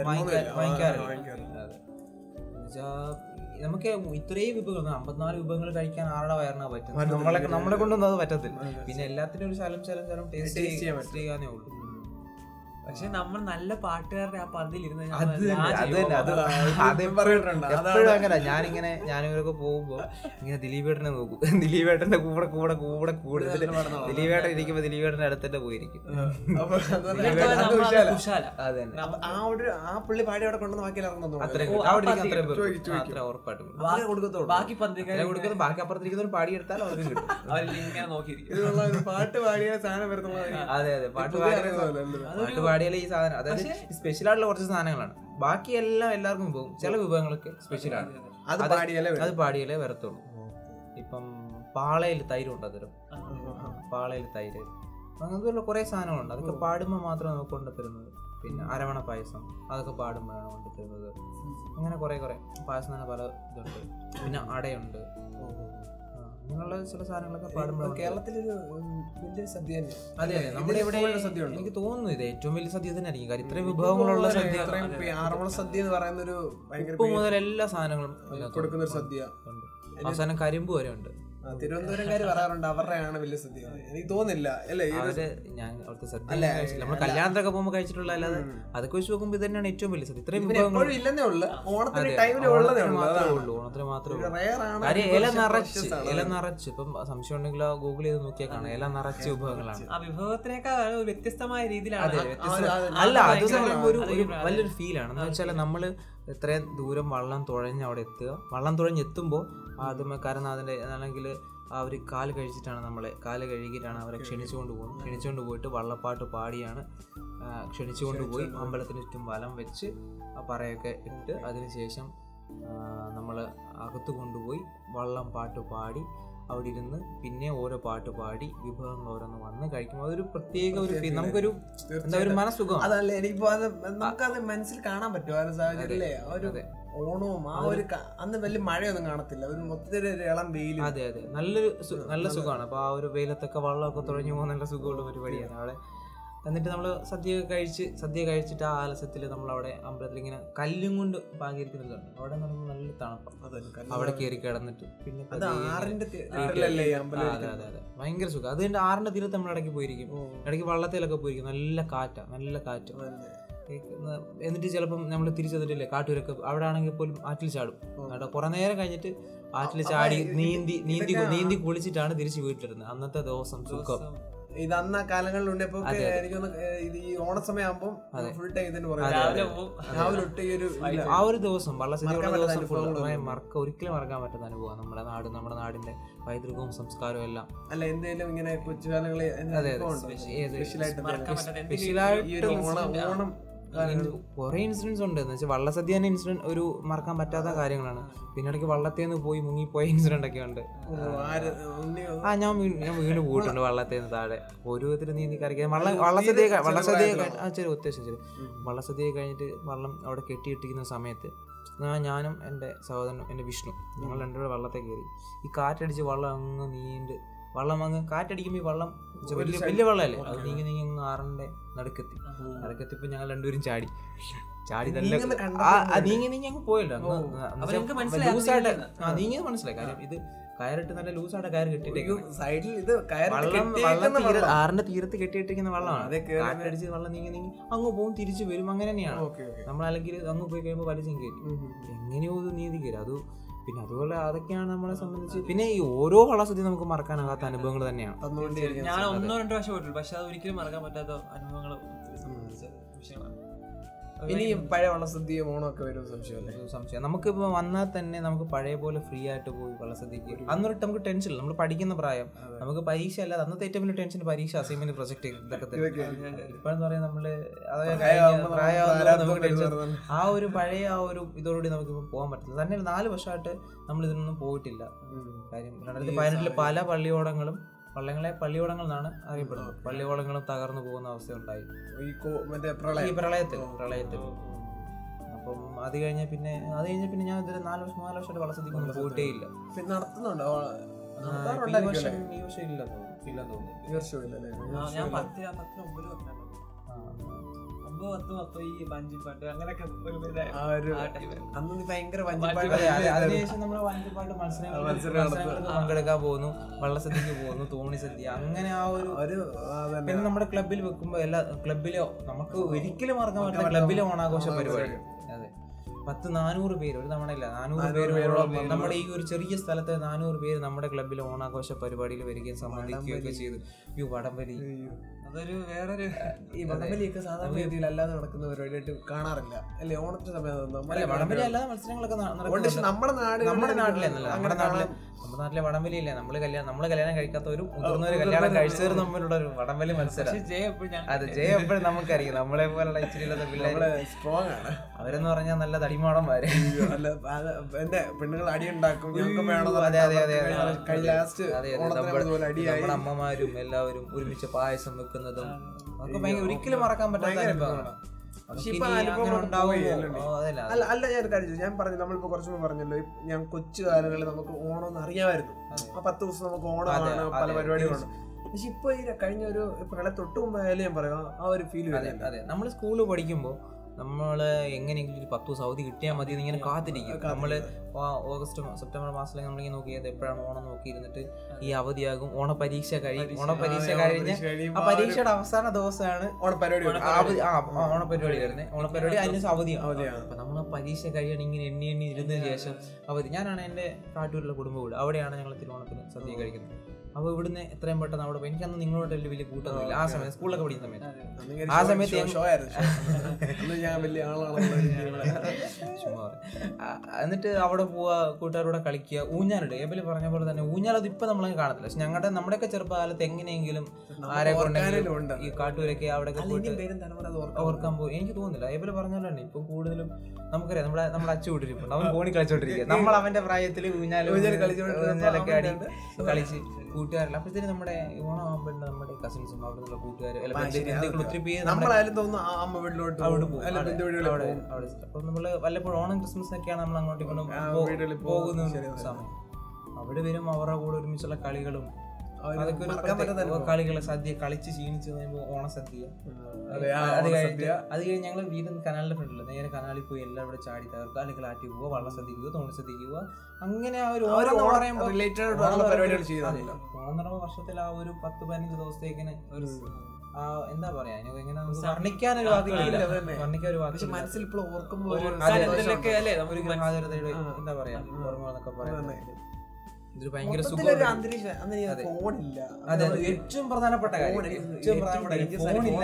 [SPEAKER 1] വാങ്ങിക്കാറില്ല. നമുക്ക് ഇത്രയും വിഭവങ്ങൾ അമ്പത്തിനാല് വിഭവങ്ങൾ കഴിക്കാൻ ആരുടെ വയറിനാ പറ്റും നമ്മളെ നമ്മളെ കൊണ്ടൊന്നും അത് പറ്റത്തില്ല. പിന്നെ എല്ലാത്തിനും ഒരു ശലം ശലം ശലം ടേസ്റ്റ്
[SPEAKER 2] ചെയ്യാൻ പറ്റില്ല
[SPEAKER 1] ചെയ്യാനേ ഉള്ളൂ.
[SPEAKER 3] പക്ഷെ നമ്മൾ നല്ല പാട്ടുകാരുടെ ആ പന്തിൽ ഇരുന്ന്
[SPEAKER 1] അത് തന്നെ അത് തന്നെ അത്
[SPEAKER 2] ആദ്യം പറഞ്ഞിട്ടുണ്ട്
[SPEAKER 1] എപ്പോഴും അങ്ങനെ ഞാനിങ്ങനെ ഞാനിവരൊക്കെ പോകുമ്പോ ഇങ്ങനെ ദിലീപേട്ടനെ നോക്കും. ദിലീപേട്ടന്റെ കൂടെ കൂടെ കൂടെ കൂടെ എന്നിട്ട് ദിലീപേട്ടൻ ഇരിക്കുമ്പോ ദിലീപേട്ടന്റെ അടുത്തന്നെ പോയിരിക്കും.
[SPEAKER 2] അപ്പൊ അത് അത്
[SPEAKER 3] കുശാല.
[SPEAKER 1] അത്
[SPEAKER 2] ആ ഒരു ആ പുള്ളി പാടി അവിടെ കൊണ്ടുവന്ന് ബാക്കി ഇറങ്ങുന്നു. ബാക്കി കൊടുക്കത്തുള്ളൂ.
[SPEAKER 3] ബാക്കി
[SPEAKER 1] കൊടുക്കുന്നത് ബാക്കി അപ്പുറത്തിരിക്കുന്നവർ പാടിയെടുത്താൽ അവർക്ക് കിട്ടും.
[SPEAKER 2] ഒരു പാട്ട് പാടിയ സാധനം വരുന്നുള്ള
[SPEAKER 1] അതെ അതെ. പാട്ട് പാടിയ പാട്ട് പാടിയാലേ ഈ സാധനം അതായത് സ്പെഷ്യൽ ആയിട്ടുള്ള കുറച്ച് സാധനങ്ങളാണ്. ബാക്കി എല്ലാം എല്ലാവർക്കും പോകും. ചില വിഭവങ്ങളൊക്കെ സ്പെഷ്യൽ ആണ്.
[SPEAKER 2] അത് പാടിയാലേ
[SPEAKER 1] അത് പാടിയാലേ വരത്തുള്ളൂ. ഇപ്പം പാളയിൽ തൈര് ഉണ്ട് അതിലും പാളയിൽ തൈര്. അങ്ങനത്തെ കുറെ സാധനങ്ങളുണ്ട്. അതൊക്കെ പാടുമ്പോൾ മാത്രമേ നമുക്ക് കൊണ്ടുതരുന്നത് പിന്നെ അരവണ പായസം. അതൊക്കെ പാടുമ്പോഴാണ് കൊണ്ടുതരുന്നത് അങ്ങനെ കുറെ കുറെ. പായസം തന്നെ പല ഇതുണ്ട്. പിന്നെ അടയുണ്ട്. അങ്ങനെയുള്ള ചില സാധനങ്ങളൊക്കെ പാടുമ്പോൾ
[SPEAKER 2] കേരളത്തിലൊരു ഉം, വലിയൊരു സദ്യ തന്നെ.
[SPEAKER 1] അതെ അതെ. നമ്മുടെ ഇവിടെ
[SPEAKER 2] സദ്യ ഉണ്ട്
[SPEAKER 1] എനിക്ക് തോന്നുന്നു ഇത് ഏറ്റവും വലിയ സദ്യ തന്നെ ആയിരിക്കും. കാര്യം ഇത്രയും വിഭവങ്ങളുള്ള സദ്യ.
[SPEAKER 2] ആറന്മുള സദ്യ എന്ന് പറയുന്ന ഒരു ഭയങ്കര
[SPEAKER 1] ഉപ്പ് മുതൽ എല്ലാ സാധനങ്ങളും
[SPEAKER 2] കൊടുക്കുന്ന ഒരു സദ്യ.
[SPEAKER 1] അവസാനം കരിമ്പ് വരെ ഉണ്ട്.
[SPEAKER 2] തിരുവനന്തപുരംകാര് പറയാറുണ്ട് അവരുടെയാണ് വലിയ സദ്യ എനിക്ക് തോന്നില്ല അല്ലേ?
[SPEAKER 1] ഞാൻ അവിടുത്തെ സദ്യ നമ്മൾ കല്യാണത്തിലൊക്കെ പോകുമ്പോൾ കഴിച്ചിട്ടുള്ള അല്ലാതെ അതൊക്കെ വെച്ച് നോക്കുമ്പോൾ തന്നെയാണ് ഏറ്റവും വലിയ സദ്യ. ഇത്രയും വിഭവങ്ങൾ
[SPEAKER 2] എപ്പോഴും ഇല്ലെന്നേ ഉള്ളു. ഓണത്തിന് ടൈമിൽ ഉള്ളതേ ഉള്ളൂ. അതാണ്.
[SPEAKER 1] ഉള്ളൂ. ഓണത്തിന് മാത്രമേ കാര്യം ഇല നിറച്ച്.
[SPEAKER 2] ആണ്.
[SPEAKER 1] ഇല നിറച്ച്. ഇപ്പം സംശയം ഉണ്ടെങ്കിൽ ഗൂഗിൾ ചെയ്ത് നോക്കിയാൽ കാണാം. ഇല നിറച്ച് വിഭവങ്ങളാണ്.
[SPEAKER 3] ആ വിഭവത്തിനേക്കാൾ ഒരു വ്യത്യസ്തമായ രീതിയിലാണ്
[SPEAKER 1] അല്ല അത് ഒരു വലിയൊരു ഫീലാണ് എന്ന് വെച്ചാൽ നമ്മൾ എത്രയും ദൂരം വള്ളം തുഴഞ്ഞ് അവിടെ എത്തുക. വള്ളം തുഴഞ്ഞ് എത്തുമ്പോൾ ആദ്യമേ അതിന്റെ അല്ലെങ്കിൽ അവർ കാൽ കഴിച്ചിട്ടാണ് നമ്മളെ കാൽ കഴുകിയിട്ടാണ് അവരെ ക്ഷണിച്ചുകൊണ്ട് പോകുന്നത്. ക്ഷണിച്ചുകൊണ്ട് പോയിട്ട് വള്ളപ്പാട്ട് പാടിയാണ്. ക്ഷണിച്ചുകൊണ്ട് പോയി അമ്പലത്തിന് ചുറ്റും വലം വെച്ച് ആ പറയൊക്കെ ഇട്ട് അതിനുശേഷം നമ്മൾ അകത്ത് കൊണ്ടുപോയി വള്ളം പാട്ട് പാടി അവിടെ ഇരുന്ന് പിന്നെ ഓരോ പാട്ട് പാടി വിഭവങ്ങൾ ഓരോന്ന് വന്ന് കഴിക്കുമ്പോൾ അതൊരു പ്രത്യേക ഒരു നമുക്കൊരു എന്താ ഒരു മനസ്സുഖം.
[SPEAKER 2] അതല്ല എനിക്കിപ്പോ അത് നമുക്കത് മനസ്സിൽ കാണാൻ പറ്റും ആ ഒരു സാഹചര്യത്തിലെ. ഒരു
[SPEAKER 1] അതെ.
[SPEAKER 2] ഓണവും ആ ഒരു അന്ന് വലിയ മഴയൊന്നും കാണത്തില്ല. ഒരു മൊത്തത്തിൽ ഒരു ഇളം വെയിൽ
[SPEAKER 1] അതെ അതെ. നല്ലൊരു നല്ല സുഖമാണ്. അപ്പൊ ആ ഒരു വെയിലത്തൊക്കെ വെള്ളമൊക്കെ തുഴഞ്ഞു പോകുന്ന നല്ല സുഖമുള്ള പരിപാടിയാണ്. അവിടെ എന്നിട്ട് നമ്മൾ സദ്യ കഴിച്ച് സദ്യ കഴിച്ചിട്ട് ആ ആലസ്യത്തിൽ നമ്മൾ അവിടെ അമ്പലത്തിൽ ഇങ്ങനെ കല്ലും കൊണ്ട് പാകിയിരിക്കുന്നുണ്ട് അവിടെ നമ്മൾ നല്ല തണുപ്പാണ് അവിടെ കയറി കിടന്നിട്ട്. പിന്നെ
[SPEAKER 2] അത്
[SPEAKER 1] അതെ അതെ ഭയങ്കര സുഖം. അത് കഴിഞ്ഞ് ആറിന്റെ തീരത്ത് നമ്മൾ ഇടയ്ക്ക് പോയിരിക്കും. ഇടയ്ക്ക് വള്ളത്തിലൊക്കെ പോയിരിക്കും. നല്ല കാറ്റാ നല്ല കാറ്റ്. എന്നിട്ട് ചിലപ്പം നമ്മൾ തിരിച്ചു തിരിച്ചെത്തിട്ടില്ലേ കാട്ടൂരൊക്കെ അവിടെ ആണെങ്കിൽ പോലും ആറ്റിൽ ചാടും. അവിടെ കുറെ നേരം കഴിഞ്ഞിട്ട് ആറ്റിൽ ചാടി നീന്തി നീന്തി നീന്തി കുളിച്ചിട്ടാണ് തിരിച്ച് വീട്ടിലിരുന്നത്. അന്നത്തെ ദിവസം സുഖം.
[SPEAKER 2] ഇത് അന്ന് ആ കാലങ്ങളിൽ ഉണ്ടപ്പോ. എനിക്കൊന്ന് ഇത് ഈ ഓണസമയം ആകുമ്പോൾ ഫുൾ ടൈം ഇതിന്
[SPEAKER 1] അതെ,
[SPEAKER 3] രാവിലെ
[SPEAKER 1] അതെ.
[SPEAKER 2] രാവിലെ ഒട്ട് ഈ ഒരു
[SPEAKER 1] ആ ഒരു ദിവസം
[SPEAKER 2] അനുഭവങ്ങളൊന്നും
[SPEAKER 1] മറക്ക ഒരിക്കലും മറക്കാൻ പറ്റുന്ന അനുഭവം നമ്മുടെ നാട് നമ്മുടെ നാടിന്റെ പൈതൃകവും സംസ്കാരവും എല്ലാം.
[SPEAKER 2] അല്ല എന്തെങ്കിലും ഇങ്ങനെ കൊച്ചുകാലങ്ങളിൽ സ്പെഷ്യലായിട്ട് ഓണം
[SPEAKER 1] കുറെ ഇൻസിഡൻസ് ഉണ്ട്. എന്ന് വെച്ചാൽ വള്ളസദ്യ തന്നെ ഇൻസിഡന്റ് ഒരു മറക്കാൻ പറ്റാത്ത കാര്യങ്ങളാണ്. പിന്നെ ഇടയ്ക്ക് വള്ളത്തിൽ നിന്ന് പോയി മുങ്ങിപ്പോയ ഇൻസിഡന്റ് ഒക്കെ ഉണ്ട്. ആ ഞാൻ ഞാൻ വീണ് പോയിട്ടുണ്ട് വള്ളത്തിൽ നിന്ന് താഴെ. ഒരു വിധത്തിൽ നീന്തി കറിക്കാൻ വള്ള വള്ളസദ്യ വള്ളസദ്യ ആ ചെറിയ ഉദ്ദേശം ചെറിയ. വള്ളസദ്യ കഴിഞ്ഞിട്ട് വള്ളം അവിടെ കെട്ടിയിട്ടിരിക്കുന്ന സമയത്ത് ഞാനും എന്റെ സഹോദരനും എന്റെ വിഷ്ണു ഞങ്ങൾ രണ്ടുപേരും വള്ളത്തെ കയറി. ഈ കാറ്റടിച്ച് വള്ളം അങ്ങ് നീണ്ട് വള്ളം അങ്ങ് കാറ്റടിക്കുമ്പോൾ ഈ വള്ളം വലിയ വലിയ വെള്ളമല്ലേ? അത് നീങ്ങി നീങ്ങി അങ്ങ് ആറിന്റെ നടുക്കെത്തി നടുക്കെത്തിപ്പോ ഞങ്ങൾ രണ്ടുപേരും ചാടി. ചാടി നല്ല നീങ്ങി നീങ്ങി അങ്ങ് പോയല്ലോ. ലൂസായിട്ട്. ആ നീങ്ങിയത്. മനസ്സിലായി. കാര്യം ഇത് കയറിട്ട് നല്ല ലൂസായിട്ട് കയർ വെള്ളം. ആറിന്റെ തീരത്ത് കെട്ടിയിട്ടിരിക്കുന്ന വെള്ളമാണ്.
[SPEAKER 2] അടിച്ച്
[SPEAKER 1] കാറ്റടിച്ച് വെള്ളം നീങ്ങി നീങ്ങി അങ്ങ് പോകും തിരിച്ചു വരും. അങ്ങനെ തന്നെയാണ് അല്ലെങ്കിൽ അങ്ങ് പോയി കഴിയുമ്പോൾ വലിച്ചും കയറ്റും എങ്ങനെയോ ഇത് നീതി കയറി അത് പിന്നെ അതുപോലെ അതൊക്കെയാണ് നമ്മളെ സംബന്ധിച്ച് പിന്നെ ഈ ഓരോ വള്ളസദ്യ നമുക്ക് മറക്കാനാകാത്ത അനുഭവങ്ങൾ തന്നെയാണ്.
[SPEAKER 3] ഞാൻ ഒന്നോ രണ്ടോ വർഷം പോയിട്ടുള്ളൂ. പക്ഷെ അത് ഒരിക്കലും മറക്കാൻ പറ്റാത്ത അനുഭവങ്ങൾ സംബന്ധിച്ച വിഷയമാണ്
[SPEAKER 2] ഇനി പഴയ വള്ളസദ്യ ഓണമൊക്കെ വരും സംശയമല്ലേ?
[SPEAKER 1] സംശയം. നമുക്കിപ്പോൾ വന്നാൽ തന്നെ നമുക്ക് പഴയ പോലെ ഫ്രീ ആയിട്ട് പോയി വള്ളസദ്യക്ക് അന്നൊരു നമുക്ക് ടെൻഷൻ ഇല്ല. നമ്മൾ പഠിക്കുന്ന പ്രായം. നമുക്ക് പരീക്ഷ അല്ലാതെ അന്നത്തെ ഏറ്റവും വലിയ ടെൻഷൻ പരീക്ഷ അസൈൻമെന്റ് പ്രൊജക്ട് ഇതൊക്കെ ഇപ്പഴെന്ന് പറയാൻ
[SPEAKER 2] നമ്മൾ
[SPEAKER 1] ആ ഒരു പഴയ ആ ഒരു ഇതോടുകൂടി നമുക്ക് പോകാൻ പറ്റില്ല തന്നെ നാല് വർഷമായിട്ട് നമ്മൾ ഇതിനൊന്നും പോയിട്ടില്ല. കാര്യം രണ്ടായിരത്തി പതിനെട്ടിൽ പല പള്ളിയോടങ്ങളും വള്ളങ്ങളെ പള്ളിയോളങ്ങൾ എന്നാണ് അറിയപ്പെടുന്നത്. പള്ളിയോളങ്ങളും തകർന്നു പോകുന്ന അവസ്ഥ ഉണ്ടായി
[SPEAKER 2] ഈ
[SPEAKER 1] പ്രളയത്തിൽ പ്രളയത്തിൽ. അപ്പം അത് കഴിഞ്ഞ പിന്നെ അത് കഴിഞ്ഞ പിന്നെ ഞാൻ ഇതുവരെ നാല് വർഷം നാല് വർഷമായിട്ട് വള്ളസദ്യക്കൊന്നും പോയിട്ടേ ഇല്ല.
[SPEAKER 2] പിന്നെ നടത്തുന്നുണ്ടോ?
[SPEAKER 1] ഈ വർഷം? ഈ വർഷം ഇല്ല തോന്നുന്നു. ഇല്ലെന്ന്
[SPEAKER 3] ഞാൻ. പത്ത് പത്ത് ഈ വഞ്ചിപ്പാട്ട് അങ്ങനെയൊക്കെ
[SPEAKER 2] അന്ന് ഭയങ്കര വഞ്ചിപ്പാട്ട്
[SPEAKER 1] അതിനുശേഷം നമ്മൾ വഞ്ചിപ്പാട്ട് മത്സരങ്ങൾ പങ്കെടുക്കാൻ പോകുന്നു വള്ളസദ്യക്ക് പോകുന്നു തോണി സദ്യ. അങ്ങനെ ആ ഒരു
[SPEAKER 2] ഒരു
[SPEAKER 1] പിന്നെ നമ്മുടെ ക്ലബിൽ വെക്കുമ്പോൾ എല്ലാ ക്ലബിലോ നമുക്ക് ഒരിക്കലും മറക്കാൻ പറ്റില്ല ക്ലബിലെ ഓണാഘോഷ പരിപാടി. അതെ. പത്ത് നാനൂറ് പേര് ഒരു തവണ ഇല്ല നാനൂറ് പേരോളം നമ്മുടെ ഈ ഒരു ചെറിയ സ്ഥലത്ത് നാനൂറ് പേര് നമ്മുടെ ക്ലബിലെ ഓണാഘോഷ പരിപാടിയിൽ വരികയും സംബന്ധിക്കുകയൊക്കെ ചെയ്തു. ഈ വടംവലി.
[SPEAKER 3] അതൊരു വേറൊരു
[SPEAKER 2] ഈ വടംവലിയൊക്കെ സാധാരണ രീതിയിൽ അല്ലാതെ നടക്കുന്ന പരിപാടിയായിട്ട് കാണാറില്ല. അല്ലെ? ഓണത്തിന്റെ സമയത്ത്
[SPEAKER 1] വടംവലി അല്ലാതെ മത്സരങ്ങളൊക്കെ
[SPEAKER 2] നമ്മുടെ നാട്
[SPEAKER 1] നമ്മുടെ
[SPEAKER 2] നാട്ടിലെ
[SPEAKER 1] നമ്മുടെ നാട്ടിലെ നമ്മുടെ നാട്ടിലെ വടംവലി ഇല്ലേ നമ്മൾ കല്യാണം നമ്മൾ കല്യാണം കഴിക്കാത്ത ഒരു മുതിർന്നവര് കല്യാണം കഴിച്ചവർ തമ്മിലുള്ള ഒരു വടംവലി മത്സരം. അത് ജയ എപ്പോഴും നമുക്കറിയാം. നമ്മളെ പോലുള്ള ഇച്ചിരി
[SPEAKER 2] സ്ട്രോങ് ആണ്.
[SPEAKER 1] അവരെന്ന് പറഞ്ഞാൽ നല്ല തടിമാടന്മാര്
[SPEAKER 2] അടിയുണ്ടാക്കും എന്റെ പെണ്ണുങ്ങൾ അടി ഉണ്ടാക്കും
[SPEAKER 1] അതെ അതെ അതെ
[SPEAKER 2] ഓണത്തിന്
[SPEAKER 1] നമ്മുടെ അമ്മമാരും എല്ലാവരും ഒരുമിച്ച് പായസം വെക്കുന്നതും അതൊക്കെ ഭയങ്കര ഒരിക്കലും മറക്കാൻ പറ്റാത്ത അനുഭവമാണ്.
[SPEAKER 2] അല്ലേ? അല്ല ഞാൻ ഒരു കാര്യം ഞാൻ പറഞ്ഞു നമ്മളിപ്പോ കുറച്ചു മുമ്പ് പറഞ്ഞല്ലോ ഞാൻ കൊച്ചു കാലങ്ങളിൽ നമുക്ക് ഓണം എന്ന് അറിയാമായിരുന്നു ആ പത്ത് ദിവസം നമുക്ക് ഓണമാണ് പല പരിപാടികളുണ്ട് പക്ഷെ ഇപ്പൊ ഈ കഴിഞ്ഞ ഒരു പ്രളയ തൊട്ട് മുമ്പായാലും ഞാൻ പറയാം ആ ഒരു ഫീൽ
[SPEAKER 1] അതെ അതെ. നമ്മൾ സ്കൂളിൽ പഠിക്കുമ്പോൾ നമ്മൾ എങ്ങനെയെങ്കിലും ഒരു പത്ത് ദിവസം അവധി കിട്ടിയാൽ മതി ഇങ്ങനെ കാത്തിരിക്കും. നമ്മൾ ഓഗസ്റ്റ് സെപ്റ്റംബർ മാസത്തിൽ നമ്മളിങ്ങനെ നോക്കിയത് എപ്പോഴാണ് ഓണം നോക്കിയിരുന്നിട്ട് ഈ അവധിയാകും. ഓണപരീക്ഷ കഴിയും ഓണപരീക്ഷ കഴിഞ്ഞ് ആ പരീക്ഷയുടെ അവസാന ദിവസമാണ്
[SPEAKER 2] ഓണപരിപാടി
[SPEAKER 1] ആ അവധി- ആ ആ, ഓണപരിപാടി വരുന്നത്. ഓണപരിപാടി അതിന് അവധിയാണ്. അപ്പൊ നമ്മൾ പരീക്ഷ കഴിയണം ഇങ്ങനെ എണ്ണി എണ്ണി ഇരുന്നതിന് ശേഷം അവധി. ഞാനാണ് എന്റെ കാട്ടൂരിലെ കുടുംബ വീട്. അവിടെയാണ് ഞങ്ങൾ തിരുവോണത്തിന് സദ്യ കഴിക്കുന്നത്. അപ്പോൾ ഇവിടുന്ന് എത്രയും പെട്ടെന്ന് അവിടെ പോയി. എനിക്കന്ന് നിങ്ങളോട് വലിയ വലിയ കൂട്ടൊന്നുമില്ല. ആ സമയത്ത് സ്കൂളിലൊക്കെ പഠിക്കുന്ന സമയത്ത്. ആ സമയത്ത് ഞാൻ-
[SPEAKER 2] വലിയ [LAUGHS]
[SPEAKER 1] എന്നിട്ട് അവിടെ പോവാ കൂട്ടുകാരോടെ കളിക്കുക. ഊഞ്ഞാലുണ്ട് ഏബിൽ പറഞ്ഞ പോലെ തന്നെ ഊഞ്ഞാൽ അത് ഇപ്പൊ നമ്മളെ കാണത്തില്ല. പക്ഷെ ഞങ്ങളുടെ നമ്മുടെയൊക്കെ ചെറുപ്പകാലത്ത് എങ്ങനെയെങ്കിലും ആരെ
[SPEAKER 2] കൊണ്ടെങ്കിലും
[SPEAKER 1] ഈ കാട്ടൂരൊക്കെ അവിടെ. ഓർക്കാൻ പോകും എനിക്ക് തോന്നുന്നില്ല. ഏബിൽ പറഞ്ഞ പോലെ തന്നെ ഇപ്പൊ കൂടുതലും നമുക്കറിയാം നമ്മുടെ നമ്മുടെ അച്ഛൻ വീട്ടിലിപ്പുണ്ട് അവൻ ഫോണിൽ കളിച്ചോണ്ടിരിക്കുക. നമ്മൾ അവന്റെ പ്രായത്തിൽ
[SPEAKER 2] ഊഞ്ഞാൽ
[SPEAKER 1] ഊഞ്ഞാലൊക്കെ കളിച്ച് കൂട്ടുകാരില്ല. അപ്പോഴത്തേനും നമ്മുടെ ഓണമാകുമ്പോൾ നമ്മുടെ കസിൻസും അവിടെ നിന്നുള്ള
[SPEAKER 2] കൂട്ടുകാരും
[SPEAKER 1] ഒത്തിരി പേര്
[SPEAKER 2] നമ്മളായാലും തോന്നുന്നു അമ്മ വീട്ടിലോട്ട്
[SPEAKER 1] അവിടെ
[SPEAKER 2] പോകും.
[SPEAKER 1] അവിടെ- അവിടെ- അപ്പൊ നമ്മൾ വല്ലപ്പോഴും ഓണം ക്രിസ്മസ് ഒക്കെയാണ് നമ്മൾ അങ്ങോട്ട് ഇങ്ങോട്ടും പോകുന്ന സമയം. അവിടെ വരും അവരുടെ കൂടെ ഒരുമിച്ചുള്ള കളികളും കളികൾ സദ്യ കളിച്ച് ക്ഷീണിച്ച് ഓണസദ്യ
[SPEAKER 2] അതെ,
[SPEAKER 1] അത് കഴിഞ്ഞിട്ട് അത് കഴിഞ്ഞ് ഞങ്ങൾ വീടും കനാലിന്റെ ഫ്രണ്ടിൽ. നേരെ കനാലിൽ പോയി എല്ലാം ഇവിടെ ചാടി തകർക്കുക അല്ലെങ്കിൽ ആറ്റി പോവുക വള്ളസദ്യക്ക് ശ്രദ്ധിക്കുക തോണസദ്യക്ക് പോവുക. അങ്ങനെ ആ ഒരു ഓരോ
[SPEAKER 2] പരിപാടികൾ.
[SPEAKER 1] ഓണം വർഷത്തിൽ ആ ഒരു പത്ത് പതിനഞ്ച് ദിവസത്തേക്കിന് ഒരു എന്താ പറയാ എങ്ങനെ വാക്കില്ല. വർണിക്കാൻ ഒരു
[SPEAKER 2] മനസ്സിൽ ഇപ്പോൾ ഓർക്കുമ്പോൾ
[SPEAKER 1] എന്താ പറയാ ഓർമ്മകളൊക്കെ എന്നൊക്കെ പറയാം. ഇതൊരു ഭയങ്കര ഏറ്റവും പ്രധാനപ്പെട്ട കാര്യം
[SPEAKER 2] ഫോൺ,
[SPEAKER 1] ഏറ്റവും പ്രധാനപ്പെട്ട
[SPEAKER 2] ഫോൺ.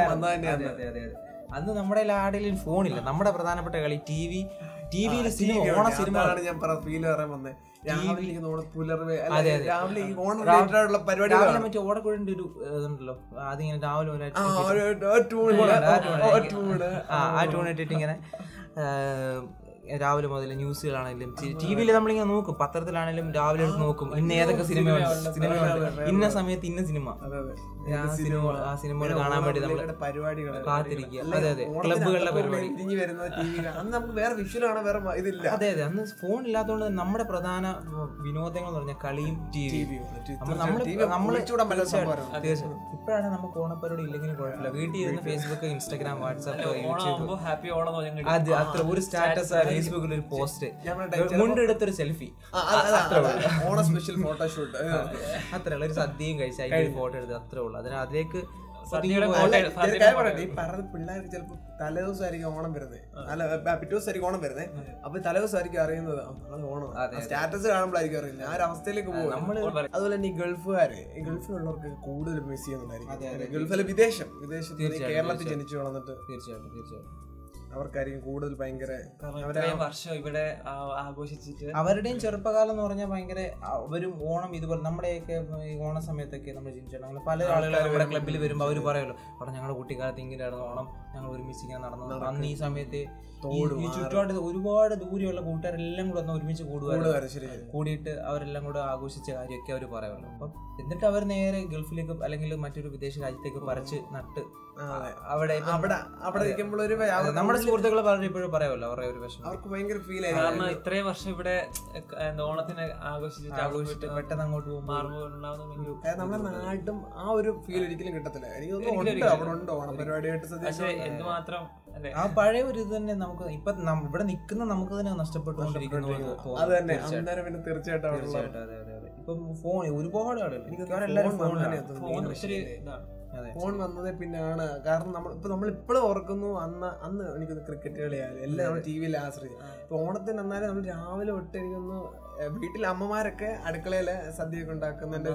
[SPEAKER 1] അന്ന് നമ്മുടെ ആടിലും ഫോണില്ല നമ്മുടെ പ്രധാനപ്പെട്ട കളി ടി വി ടി വിയിൽ സിനിമ ഓണ
[SPEAKER 2] ഉണ്ട്.
[SPEAKER 1] സിനിമ
[SPEAKER 2] ഞാൻ ഫീൽ പറയാൻ വന്നത് രാവിലെ പുലർവെ. രാവിലെ ഈ ഓണം
[SPEAKER 1] റിലേറ്റഡ്
[SPEAKER 2] related ആയിട്ടുള്ള
[SPEAKER 1] രാവിലെ
[SPEAKER 2] പരിപാടികളാണ്
[SPEAKER 1] മറ്റേ ഓടക്കുഴന്റെ ഒരു ഇതുണ്ടല്ലോ രാവിലെ
[SPEAKER 2] ആ,
[SPEAKER 1] ട്യൂൺ ഇട്ടിട്ട് ഇങ്ങനെ രാവിലെ മുതൽ ന്യൂസുകളാണെങ്കിലും ടി വിയിൽ നമ്മളിങ്ങനെ നോക്കും. പത്രത്തിലാണെങ്കിലും രാവിലെ എടുത്ത് നോക്കും. ഇന്ന് ഏതൊക്കെ സിനിമ സിനിമ ഇന്ന സമയത്ത് ഇന്ന സിനിമ.
[SPEAKER 2] അതെ, അതെ.
[SPEAKER 1] ആ സിനിമ സിനിമകൾ കാണാൻ വേണ്ടി നമ്മൾ കാത്തിരിക്കുക. അതെ അതെ.
[SPEAKER 2] ക്ലബുകളുടെ
[SPEAKER 1] പരിപാടി.
[SPEAKER 2] അന്ന് നമുക്ക് വേറെ വിഷ്വൽ കാണാൻ വേറെ ഇതില്ല.
[SPEAKER 1] അതെ അതെ. അന്ന് ഫോൺ ഇല്ലാത്തതുകൊണ്ട് നമ്മുടെ പ്രധാന വിനോദങ്ങൾ എന്ന് പറഞ്ഞാൽ കളിയും ടി വി നമ്മൾ നമ്മൾ
[SPEAKER 2] ഒളിച്ചൂടാൻ പറ്റാത്ത
[SPEAKER 1] തീർച്ചയായിട്ടും, ഇപ്പോഴാണ് നമുക്ക് ഓണപ്പരിപാടി ഇല്ലെങ്കിലും കുഴപ്പമില്ല. വീട്ടിൽ ഇരുന്ന് ഫേസ്ബുക്ക് ഇൻസ്റ്റാഗ്രാം വാട്സാപ്പ് യൂട്യൂബ് അത്ര ഒരു സ്റ്റാറ്റസ് ഫേസ്ബുക്കിൽ ഒരു പോസ്റ്റ്. മുണ്ടെടുത്തൊരു സെൽഫി.
[SPEAKER 2] ഓണ സ്പെഷ്യൽ ഫോട്ടോഷൂട്ട്
[SPEAKER 1] അത്രേ ഉള്ളൂ. ഒരു സദ്യയും കഴിച്ച് അതിന്റെ ഫോട്ടോ എടുത്ത് അത്രേ ഉള്ളൂ. അതിന് അതിലേക്ക്
[SPEAKER 3] സദ്യയുടെ
[SPEAKER 1] ഒതുങ്ങി
[SPEAKER 3] photo-
[SPEAKER 1] പോയ-
[SPEAKER 3] സദ്യയുടെ
[SPEAKER 2] കാര്യം
[SPEAKER 3] photo.
[SPEAKER 2] പറയട്ടെ. ഈ പറഞ്ഞ പിള്ളേർക്ക് ചിലപ്പോ തലേദിവസമായിരിക്കും ഓണം വരുന്നത്. അല്ല പിറ്റേ ദിവസമായിരിക്കും ഓണം വരുന്നത്. അപ്പൊ തലേദിവസമായിരിക്കും അറിയുന്നത് ഓണം. സ്റ്റാറ്റസ് കാണുമ്പോഴായിരിക്കും അറിയില്ല ആ ഒരു അവസ്ഥയിലേക്ക് പോകും അതുപോലെ തന്നെ ഈ ഗൾഫുകാര് ഗൾഫിലുള്ളവർക്ക് കൂടുതൽ മിസ്. ചെയ്യുന്നുണ്ടായിരിക്കും. ഗൾഫിലെ വിദേശം. വിദേശത്ത് കേരളത്തിൽ
[SPEAKER 1] തീർച്ചയായും.
[SPEAKER 2] ജനിച്ചു വളർന്നിട്ട്.
[SPEAKER 1] തീർച്ചയായിട്ടും തീർച്ചയായിട്ടും.
[SPEAKER 2] അവർക്കായിരിക്കും കൂടുതൽ ഭയങ്കര
[SPEAKER 3] വർഷം ഇവിടെ ആഘോഷിച്ചിട്ട്
[SPEAKER 1] അവരുടെയും ചെറുപ്പകാലം എന്ന് പറഞ്ഞാൽ ഭയങ്കര അവരും ഓണം ഇതുപോലെ നമ്മുടെയൊക്കെ ഈ ഓണ സമയത്തൊക്കെ നമ്മൾ അങ്ങനെ പല ആളുകളും ഇവിടെ ക്ലബ്ബിൽ വരുമ്പോൾ അവർ പറയുമല്ലോ അവിടെ ഞങ്ങളുടെ കുട്ടിക്കാലത്ത് ഇങ്ങനെയായിരുന്നു ഓണം ഞങ്ങൾ ഒരുമിച്ച് ഇങ്ങനെ നടന്നു അന്ന് ഈ സമയത്ത് ഈ- ചുറ്റുപാട് ഒരുപാട് ദൂരെയുള്ള കൂട്ടുകാരെല്ലാം കൂടെ ഒന്ന് ഒരുമിച്ച് കൂടുവായിരുന്നു. കൂടിയിട്ട് അവരെല്ലാം കൂടെ ആഘോഷിച്ച കാര്യമൊക്കെ അവർ പറയുമല്ലോ. അപ്പം എന്നിട്ട് അവർ നേരെ ഗൾഫിലേക്ക് അല്ലെങ്കിൽ മറ്റൊരു വിദേശ രാജ്യത്തേക്ക് പറിച്ച് നട്ട്. അവിടെ
[SPEAKER 2] അവിടെ അവിടെ ഇരിക്കുമ്പോൾ ഒരു
[SPEAKER 1] നമ്മുടെ സുഹൃത്തുക്കൾ പലരും ഇപ്പോഴും പറയാമല്ലോ അവരുടെ ഒരു വിഷമം.
[SPEAKER 2] അവർക്ക് ഭയങ്കര ഫീൽ
[SPEAKER 3] കാരണം
[SPEAKER 2] ആയിരിക്കും.
[SPEAKER 3] ഇത്രയും വർഷം ഇവിടെ ഓണത്തിന് ആഘോഷിച്ചിട്ട്
[SPEAKER 1] ആഘോഷിച്ചിട്ട് പെട്ടെന്ന് അങ്ങോട്ട് പോകുമ്പോൾ
[SPEAKER 2] നമ്മുടെ നാട്ടും ആ ഒരു ഫീൽ ഒരിക്കലും കിട്ടത്തില്ല. എനിക്ക് തോന്നുന്നു ഉണ്ട്
[SPEAKER 3] ഒരിക്കലും
[SPEAKER 2] അവിടെ ഉണ്ട് ഓണം പരിപാടിയായിട്ട്
[SPEAKER 3] പക്ഷെ എന്തുമാത്രം
[SPEAKER 1] ആ പഴയ ഒരു ഇത് തന്നെ നമുക്ക് ഇപ്പൊ ഇവിടെ നിൽക്കുന്ന നമുക്ക് തന്നെ നഷ്ടപ്പെട്ടുകൊണ്ടിരിക്കുന്നു.
[SPEAKER 2] അത് തന്നെ.
[SPEAKER 1] തീർച്ചയായിട്ടും.
[SPEAKER 2] അന്നേരം പിന്നെ
[SPEAKER 1] ഇപ്പം ഫോൺ ഒരുപാട് ആളുകൾ
[SPEAKER 2] എനിക്ക്
[SPEAKER 1] എല്ലാവരും
[SPEAKER 2] ഫോൺ വന്നതേ
[SPEAKER 3] ഫോൺ
[SPEAKER 2] വന്നത് പിന്നാണ്. കാരണം നമ്മൾ ഇപ്പൊ നമ്മൾ ഇപ്പോഴും ഓർക്കുന്നു അന്ന് അന്ന് എനിക്ക് ക്രിക്കറ്റ് കളിയായാലും. എല്ലാം നമ്മൾ ടി വിയിൽ ആശ്രയിച്ചു. ഇപ്പൊ ഓണത്തിന് എന്നാലും നമ്മൾ രാവിലെ തൊട്ട് എനിക്കൊന്ന് വീട്ടിലെ അമ്മമാരൊക്കെ അടുക്കളയിൽ സദ്യയൊക്കെ ഉണ്ടാക്കുന്നതിന്റെ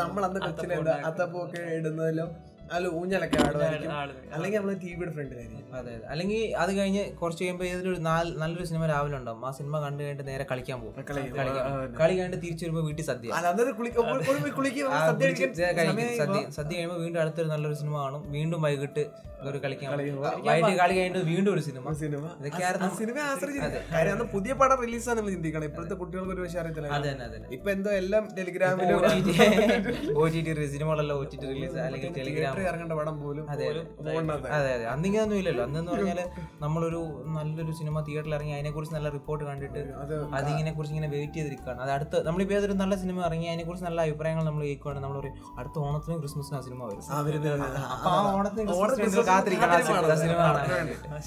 [SPEAKER 2] നമ്മൾ അന്ന് കൊച്ചിലെ അത്തപ്പൊക്കെ ഇടുന്നതിലും അല്ല ഊഞ്ഞലൊക്കെ ആടുമായിരിക്കും അല്ലെങ്കിൽ നമ്മൾ ടി വിയുടെ ഫ്രണ്ടിലായിരിക്കും
[SPEAKER 1] അതെ അല്ലെങ്കിൽ അത് കഴിഞ്ഞ് കുറച്ച് കഴിയുമ്പോൾ ഏതൊരു നാല് നല്ലൊരു സിനിമ രാവിലെ ഉണ്ടാവും ആ സിനിമ കണ്ടു കഴിഞ്ഞിട്ട് നേരെ കളിക്കാൻ പോകും കളി കഴിഞ്ഞിട്ട് തിരിച്ചു വരുമ്പോൾ വീട്ടിൽ സദ്യ
[SPEAKER 2] സദ്യ
[SPEAKER 1] കഴിയുമ്പോൾ വീണ്ടും അടുത്തൊരു നല്ലൊരു സിനിമ കാണും വീണ്ടും വൈകിട്ട് ഒരു കളിക്കാൻ. വൈകിട്ട് കളി കഴിഞ്ഞിട്ട് വീണ്ടും ഒരു സിനിമ
[SPEAKER 2] സിനിമ
[SPEAKER 1] ഇതൊക്കെയായിരുന്നു
[SPEAKER 2] സിനിമ അന്ന് പുതിയ പടം റിലീസാണ് നമ്മൾ ചിന്തിക്കണം ഇപ്പോഴത്തെ കുട്ടികൾക്ക് ഒരു പക്ഷേ അറിയത്തില്ല ഇപ്പൊ എന്തോ എല്ലാം ടെലിഗ്രാമിലും
[SPEAKER 1] സിനിമകളെല്ലാം ഒ ടി ടി റിലീസ് അല്ലെങ്കിൽ ടെലിഗ്രാം
[SPEAKER 2] തിയേറ്ററിൽ ഇറങ്ങേണ്ട പടം പോലും അതെ
[SPEAKER 1] അതെ. അതെ അന്നിങ്ങനൊന്നും ഇല്ലല്ലോ. അന്നെന്ന് പറഞ്ഞാൽ നമ്മളൊരു നല്ലൊരു സിനിമ തിയേറ്ററിൽ ഇറങ്ങി അതിനെ കുറിച്ച് നല്ല റിപ്പോർട്ട് കണ്ടിട്ട്
[SPEAKER 2] അത്
[SPEAKER 1] അതിങ്ങനെ കുറിച്ച് ഇങ്ങനെ വെയിറ്റ് ചെയ്തിരിക്കുകയാണ്. അത് അടുത്ത നമ്മളിപ്പോൾ ഏതൊരു നല്ല സിനിമ ഇറങ്ങി അതിനെ കുറിച്ച് നല്ല അഭിപ്രായങ്ങൾ നമ്മൾ കേൾക്കുകയാണ് നമ്മൾ പറയും അടുത്ത ഓണത്തിനും ക്രിസ്മസിനും ആ സിനിമ വരും.
[SPEAKER 2] ആ
[SPEAKER 1] അപ്പൊ ആ ഓണത്തിന് കാത്തിരിക്കണം. സിനിമ-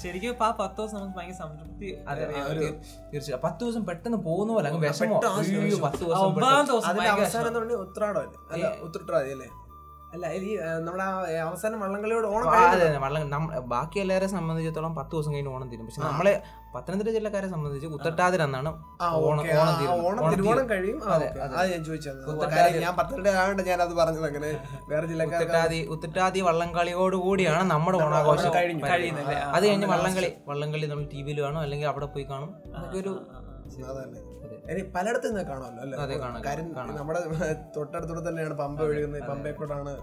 [SPEAKER 3] ശരിക്കും ആ പത്ത് ദിവസം നമുക്ക് ഭയങ്കര സംതൃപ്തി
[SPEAKER 1] അതെ തീർച്ചയായും പത്ത് ദിവസം പെട്ടെന്ന് പോകുന്ന പോലെ അങ്ങ് വിഷമോ. പത്ത് ദിവസം
[SPEAKER 2] ഉത്രാടം ഉത്രട്ടാതി അല്ലേ? അല്ല ഈ നമ്മുടെ അവസാനം വള്ളംകളിയോട് ഓണം
[SPEAKER 1] അതെ വള്ളം ബാക്കി എല്ലാവരെ സംബന്ധിച്ചിടത്തോളം പത്ത് ദിവസം കഴിഞ്ഞ് ഓണം തീരും. പക്ഷെ നമ്മളെ പത്തനംതിട്ട ജില്ലക്കാരെ സംബന്ധിച്ച് കുത്തട്ടാതിൽ എന്നാണ് ഓണം
[SPEAKER 2] തിരുവോണം കഴിയും.
[SPEAKER 1] അതെ,
[SPEAKER 2] ഞാൻ ചോദിച്ചത് ഞാൻ പത്തനംതിട്ട ആയതുകൊണ്ട് ഞാൻ അത് പറഞ്ഞത് അങ്ങനെ വേറെ ജില്ലക്കാരി
[SPEAKER 1] ഉത്തട്ടാതി വള്ളംകളിയോട് കൂടിയാണ് നമ്മുടെ ഓണാഘോഷം
[SPEAKER 3] കഴിയുന്നത്.
[SPEAKER 1] അത് കഴിഞ്ഞ് വള്ളംകളി വള്ളംകളി നമ്മൾ ടി വിയിൽ കാണും അല്ലെങ്കിൽ അവിടെ പോയി കാണും. അതൊക്കെ ഒരു
[SPEAKER 2] പലയിടത്തും നിന്ന് കാണാമല്ലോ അല്ലേ? കാര്യം. നമ്മുടെ തൊട്ടടുത്തൂടെ തന്നെയാണ് പമ്പ ഒഴുകുന്നത്. പമ്പയെ കൂടാണ്.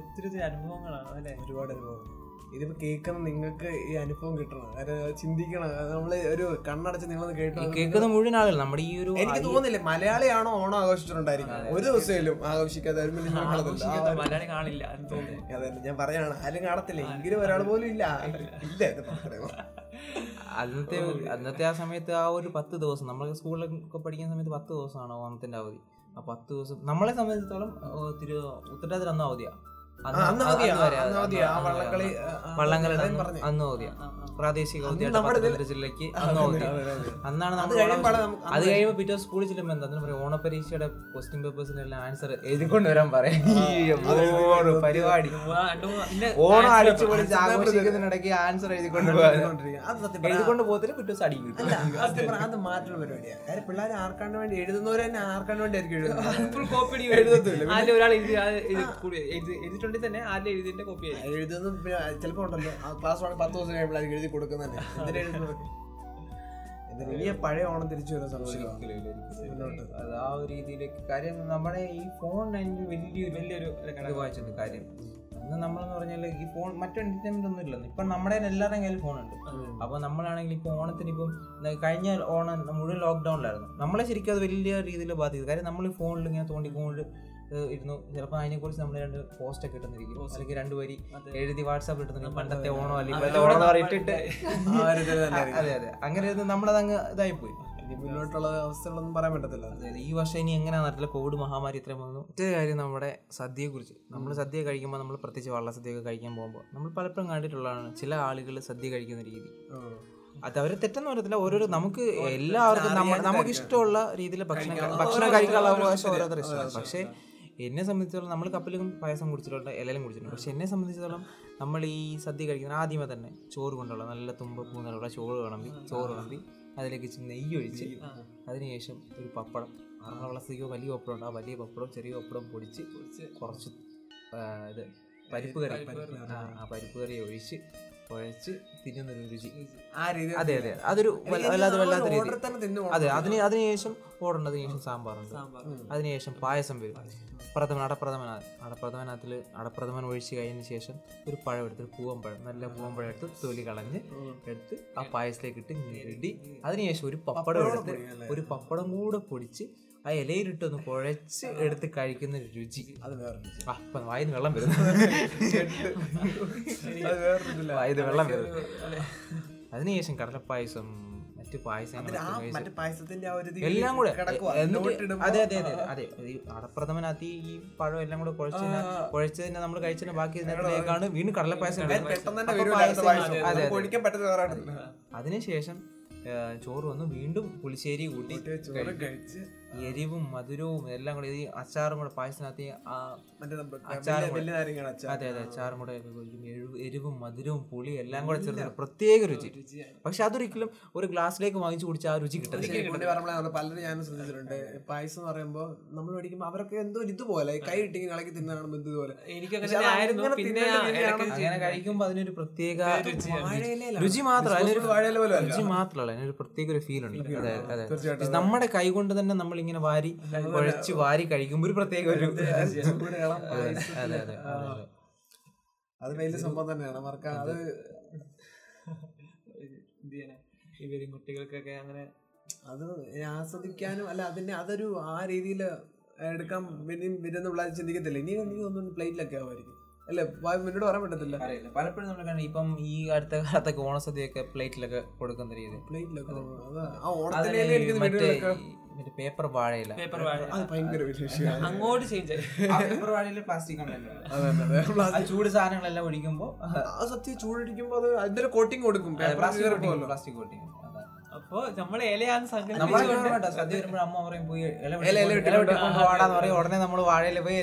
[SPEAKER 3] ഒത്തിരി അനുഭവങ്ങളാണ് അല്ലെ?
[SPEAKER 2] ഒരുപാട് അനുഭവങ്ങൾ. ഇതിപ്പോ കേൾക്കുന്ന നിങ്ങൾക്ക് ഈ അനുഭവം കിട്ടണം. കാര്യം ചിന്തിക്കണം. നമ്മൾ ഒരു കണ്ണടച്ച്
[SPEAKER 1] നിങ്ങൾ കേൾക്കുന്ന മുഴുവൻ ആളുകൾ നമ്മുടെ ഈ ഒരു
[SPEAKER 2] എനിക്ക് തോന്നുന്നില്ല മലയാളിയാണോ ഓണം ആഘോഷിച്ചിട്ടുണ്ടായിരിക്കും ഒരു ദിവസമേലും ആഘോഷിക്കാതെ
[SPEAKER 3] മലയാളി കാണില്ല
[SPEAKER 2] അതെ ഞാൻ പറയാണ് ആരും കാണത്തില്ല. എങ്കിലും ഒരാൾ പോലും ഇല്ല. ഇല്ല?
[SPEAKER 1] അന്നത്തെ അന്നത്തെ ആ സമയത്ത് ആ ഒരു പത്ത് ദിവസം നമ്മൾ സ്കൂളിലൊക്കെ പഠിക്കുന്ന സമയത്ത് പത്ത് ദിവസമാണ് ഓണത്തിന്റെ അവധി. ആ പത്ത് ദിവസം നമ്മളെ സംബന്ധിച്ചിടത്തോളം തിരു ഉത്തരവാദിത്തം അന്ന് അവധിയാ.
[SPEAKER 2] വള്ളംകളി,
[SPEAKER 1] അന്ന്. പ്രാദേശിക പത്തനംതിട്ട ജില്ലക്ക് അന്ന്. അന്നാണ് നമ്മൾ അത് കഴിയുമ്പോൾ പിറ്റേ സ്കൂളിൽ ചെല്ലുമ്പോൾ എന്താ പറയും ഓണപരീക്ഷയുടെ ക്വസ്റ്റ്യൻ പേപ്പേഴ്സിന്റെ എല്ലാം ആൻസർ എഴുതിക്കൊണ്ട് വരാൻ പറയും പരിപാടി ഓണം അടിച്ചു പൊളിച്ച് ആഘോഷിക്കുന്നതിനിടയ്ക്ക് ആൻസർ എഴുതിക്കൊണ്ട് എഴുതിക്കൊണ്ട് പോകത്തില്ല പിറ്റേ ദിവസം
[SPEAKER 2] അത് മാറ്റുള്ള കാര്യം പിള്ളേർ ആർക്കാണ്ട് വേണ്ടി എഴുതുന്നവർ തന്നെ ആർക്കാണ്ട് വേണ്ടി ആയിരിക്കും എഴുതുന്നത്
[SPEAKER 3] ഒരാൾ എഴുതി എഴുതിയിട്ടുണ്ടെങ്കിൽ തന്നെ ആദ്യം എഴുതിന്റെ കോപ്പി
[SPEAKER 2] എഴുതുന്നത് ചിലപ്പോ ഉണ്ടല്ലോ. ആ ക്ലാസ് വേണമെങ്കിൽ പത്ത് ദിവസം കഴിയുമ്പോഴായിരിക്കും എഴുതി കൊടുക്കുന്നത് വലിയ പഴയ ഓണം തിരിച്ചു സംശയമാണ്
[SPEAKER 1] അത് ആ ഒരു രീതിയിലേക്ക് കാര്യം നമ്മുടെ ഈ ഫോൺ വലിയ വലിയൊരു ഇത് വായിച്ചിട്ടുണ്ട് കാര്യം. അന്ന് നമ്മളെന്ന് പറഞ്ഞാൽ ഈ ഫോൺ മറ്റു എന്റർടൈൻമെന്റ് ഒന്നും ഇല്ലെന്ന്. ഇപ്പം നമ്മുടെ എല്ലാവരുടെയും കയ്യിൽ ഉണ്ട്. അപ്പൊ നമ്മളാണെങ്കിൽ ഇപ്പൊ ഓണത്തിന് ഇപ്പം കഴിഞ്ഞ ഓണം മുഴുവൻ ലോക്ക്ഡൌണിലായിരുന്നു നമ്മളെ ശരിക്കും അത് വലിയ രീതിയിൽ ബാധിക്കും. കാര്യം നമ്മൾ ഈ ഫോണിൽ ഇങ്ങനെ ഏഹ് ഇരുന്നു. ചിലപ്പോൾ അതിനെക്കുറിച്ച് നമ്മൾ രണ്ട് പോസ്റ്റ് ഒക്കെ ഇട്ടുന്നിരിക്കും അല്ലെങ്കിൽ രണ്ട് വരി എഴുതി വാട്സാപ്പ് ഇട്ടുന്നിരിക്കും പണ്ടത്തെ ഓണോ അല്ലെങ്കിൽ ഓണം ഇട്ടിട്ട്. അതെ അതെ. അങ്ങനെ ഇരുന്ന് നമ്മളത് അങ്ങ് ഇതായി പോയി
[SPEAKER 2] മുന്നോട്ടുള്ള അവസ്ഥകളൊന്നും പറയാൻ പറ്റത്തില്ല.
[SPEAKER 1] ഈ വർഷം ഇനി എങ്ങനെയാ നാട്ടിലെ കോവിഡ് മഹാമാരി ഇത്രയും വന്നു. മറ്റേ കാര്യം നമ്മുടെ സദ്യയെ കുറിച്ച് നമ്മൾ സദ്യ കഴിക്കുമ്പോൾ നമ്മൾ പ്രത്യേകിച്ച് വള്ള സദ്യ ഒക്കെ കഴിക്കാൻ പോകുമ്പോൾ നമ്മൾ പലപ്പോഴും കണ്ടിട്ടുള്ളതാണ് ചില ആളുകൾ സദ്യ കഴിക്കുന്ന രീതി. അത് അവർ തെറ്റെന്ന് പറയത്തില്ല. ഓരോരോ നമുക്ക് എല്ലാവർക്കും നമുക്ക് ഇഷ്ടമുള്ള രീതിയിൽ ഭക്ഷണം ഭക്ഷണം കഴിക്കാനുള്ള അവകാശം ഓരോരുത്തർ ഇഷ്ടമാണ്. പക്ഷേ എന്നെ സംബന്ധിച്ചിടത്തോളം നമ്മൾ കപ്പലും പായസം കുടിച്ചിട്ടുണ്ട് ഇലയിലും കുടിച്ചിട്ടുണ്ട്. പക്ഷെ എന്നെ സംബന്ധിച്ചിടത്തോളം നമ്മൾ ഈ സദ്യ കഴിക്കുന്ന ആദ്യമേ തന്നെ ചോറ് കൊണ്ടുള്ള നല്ല തുമ്പ പൂന്നുള്ള ചോറ് വിളമ്പി ചോറ് വിളമ്പി അതിലേക്ക് ഇച്ചിരി നെയ്യ് ഒഴിച്ച് അതിനുശേഷം ഒരു പപ്പടം. ആറളത്തേക്കോ വലിയ പപ്പടം ഉണ്ട്. ആ വലിയ പപ്പടം ചെറിയ പപ്പടം പൊടിച്ച് കുറച്ച് ഇത് പരിപ്പ് കറി. ആ പരിപ്പ് കറി ഒഴിച്ച് കുഴച്ച് തിന്നുന്നൊരു രുചി.
[SPEAKER 2] ആ രീതി
[SPEAKER 1] അതെ അതെ അതൊരു വല്ല- വല്ലാതെ വല്ലാത്ത രീതി. അതെ അതിന് അതിനുശേഷം ഓടേണ്ടതിന് ശേഷം സാമ്പാറുണ്ട്. അതിനുശേഷം പായസം വരും. പ്രഥമൻ അടപ്രഥമൻ അടപ്രഥമനകത്തിൽ അടപ്രഥമൻ ഒഴിച്ച് കഴിഞ്ഞ ശേഷം ഒരു പഴം എടുത്ത് ഒരു പൂവമ്പഴം നല്ല പൂവമ്പഴം എടുത്ത് തൊലി കളഞ്ഞ് എടുത്ത് ആ പായസത്തിലേക്ക് ഇട്ട് ഞെരടി അതിനുശേഷം ഒരു പപ്പടം എടുത്ത് ഒരു പപ്പടം കൂടെ പൊടിച്ച് ആ ഇലയിലിട്ട് ഒന്ന് കുഴച്ച് എടുത്ത് കഴിക്കുന്ന ഒരു രുചി.
[SPEAKER 2] അത് വേറെ
[SPEAKER 1] അപ്പൊ വായിന്ന് വെള്ളം വരുന്നു. വായിന്ന് വെള്ളം വരുന്നു. അതിനുശേഷം കടലപ്പായസം മറ്റു
[SPEAKER 2] പായസം
[SPEAKER 1] എല്ലാം കൂടെ അതെ അതെ അതെ അതെ. ഈ അടപ്രഥമനകത്ത് ഈ പഴം എല്ലാം കൂടെ കുഴച്ച് കുഴച്ച് തന്നെ നമ്മൾ കഴിച്ചതിന് ബാക്കി ഇതിനകത്തിലേക്കാണ് വീണ്ടും കടലപ്പായസം. അതെ, അതിനുശേഷം ചോറ് വന്ന് വീണ്ടും പുളിശ്ശേരി കൂട്ടി
[SPEAKER 2] കഴിച്ച്
[SPEAKER 1] എരിവും മധുരവും എല്ലാം കൂടെ ഈ അച്ചാറും കൂടെ പായസത്തിനകത്ത് അതെ അതെ അച്ചാറും കൂടെ. എരിവ് മധുരവും പുളിയും എല്ലാം കൂടെ ചേർത്ത് പ്രത്യേക രുചി. പക്ഷെ അതൊരിക്കലും ഒരു ഗ്ലാസ്സിലേക്ക് വാങ്ങിച്ചു കുടിച്ച ആ രുചി
[SPEAKER 2] പോലെ പലരും ഞാൻ ശ്രദ്ധിച്ചിട്ടുണ്ട്. പായസം എന്ന് പറയുമ്പോൾ നമ്മൾ മേടിക്കുമ്പോൾ അവരൊക്കെ എന്തോ ഇതുപോലെ കൈ ഇട്ടിങ്ങനെ ഇളക്കി തിന്നാണ് ഇതുപോലെ.
[SPEAKER 3] എനിക്ക് അങ്ങനെ
[SPEAKER 1] കഴിക്കുമ്പോൾ അതിനൊരു പ്രത്യേക രുചി.
[SPEAKER 2] മാത്രമല്ല.
[SPEAKER 1] രുചി മാത്രമല്ല അതിനൊരു പ്രത്യേക ഒരു ഫീൽ ഉണ്ട്. നമ്മുടെ കൈ കൊണ്ട് തന്നെ നമ്മൾ ഇങ്ങനെ വാരി കുഴച്ച് വാരി കഴിക്കുമ്പോൾ ഒരു പ്രത്യേക ഒരു അതെ അതെ അതെ.
[SPEAKER 2] വലിയ സംഭവം തന്നെയാണ്. മറക്കാൻ അത്.
[SPEAKER 3] ഇവരും കുട്ടികൾക്കൊക്കെ അങ്ങനെ
[SPEAKER 2] അത് ആസ്വദിക്കാനും അല്ല അതിന്റെ അതൊരു ആ രീതിയിൽ എടുക്കാൻ ഇനിയും വരുന്ന പിള്ളേർ ചിന്തിക്കത്തില്ല. ഇനി നീ ഒന്നും പ്ലേറ്റിലൊക്കെ ആവുമായിരിക്കും. അല്ലേ? എന്നോട് പറയാൻ പറ്റത്തില്ല.
[SPEAKER 1] അറിയില്ല. പലപ്പോഴും നമ്മൾ കാണാം ഇപ്പം ഈ അടുത്ത കാലത്തൊക്കെ ഓണസദ്യയൊക്കെ പ്ലേറ്റിലൊക്കെ കൊടുക്കുന്ന രീതി.
[SPEAKER 2] പ്ലേറ്റിലൊക്കെ
[SPEAKER 1] മറ്റേ പേപ്പർ വാഴയില.
[SPEAKER 3] പേപ്പർ വാഴ
[SPEAKER 2] അത് ഭയങ്കര വിശേഷം
[SPEAKER 3] അങ്ങോട്ട് ചേഞ്ച് ആയി.
[SPEAKER 1] പേപ്പർ വാഴയിൽ പ്ലാസ്റ്റിക് ഉണ്ടല്ലോ ചൂട് സാധനങ്ങളെല്ലാം ഒഴിക്കുമ്പോ
[SPEAKER 2] ആ സത്യം ചൂടടിക്കുമ്പോ അത് അതിന്റെ കോട്ടിംഗ് കോട്ടിങ് കൊടുക്കും.
[SPEAKER 1] പ്ലാസ്റ്റിക് കോട്ടിങ്
[SPEAKER 3] അപ്പൊ ഇലയാന്ന് സങ്കല്പിച്ചുകൊണ്ട്
[SPEAKER 1] സദ്യ വരുമ്പോൾ അമ്മ പറയും പോയി വാടാന്ന് പറയും. ഉടനെ നമ്മൾ വാഴയില പോയി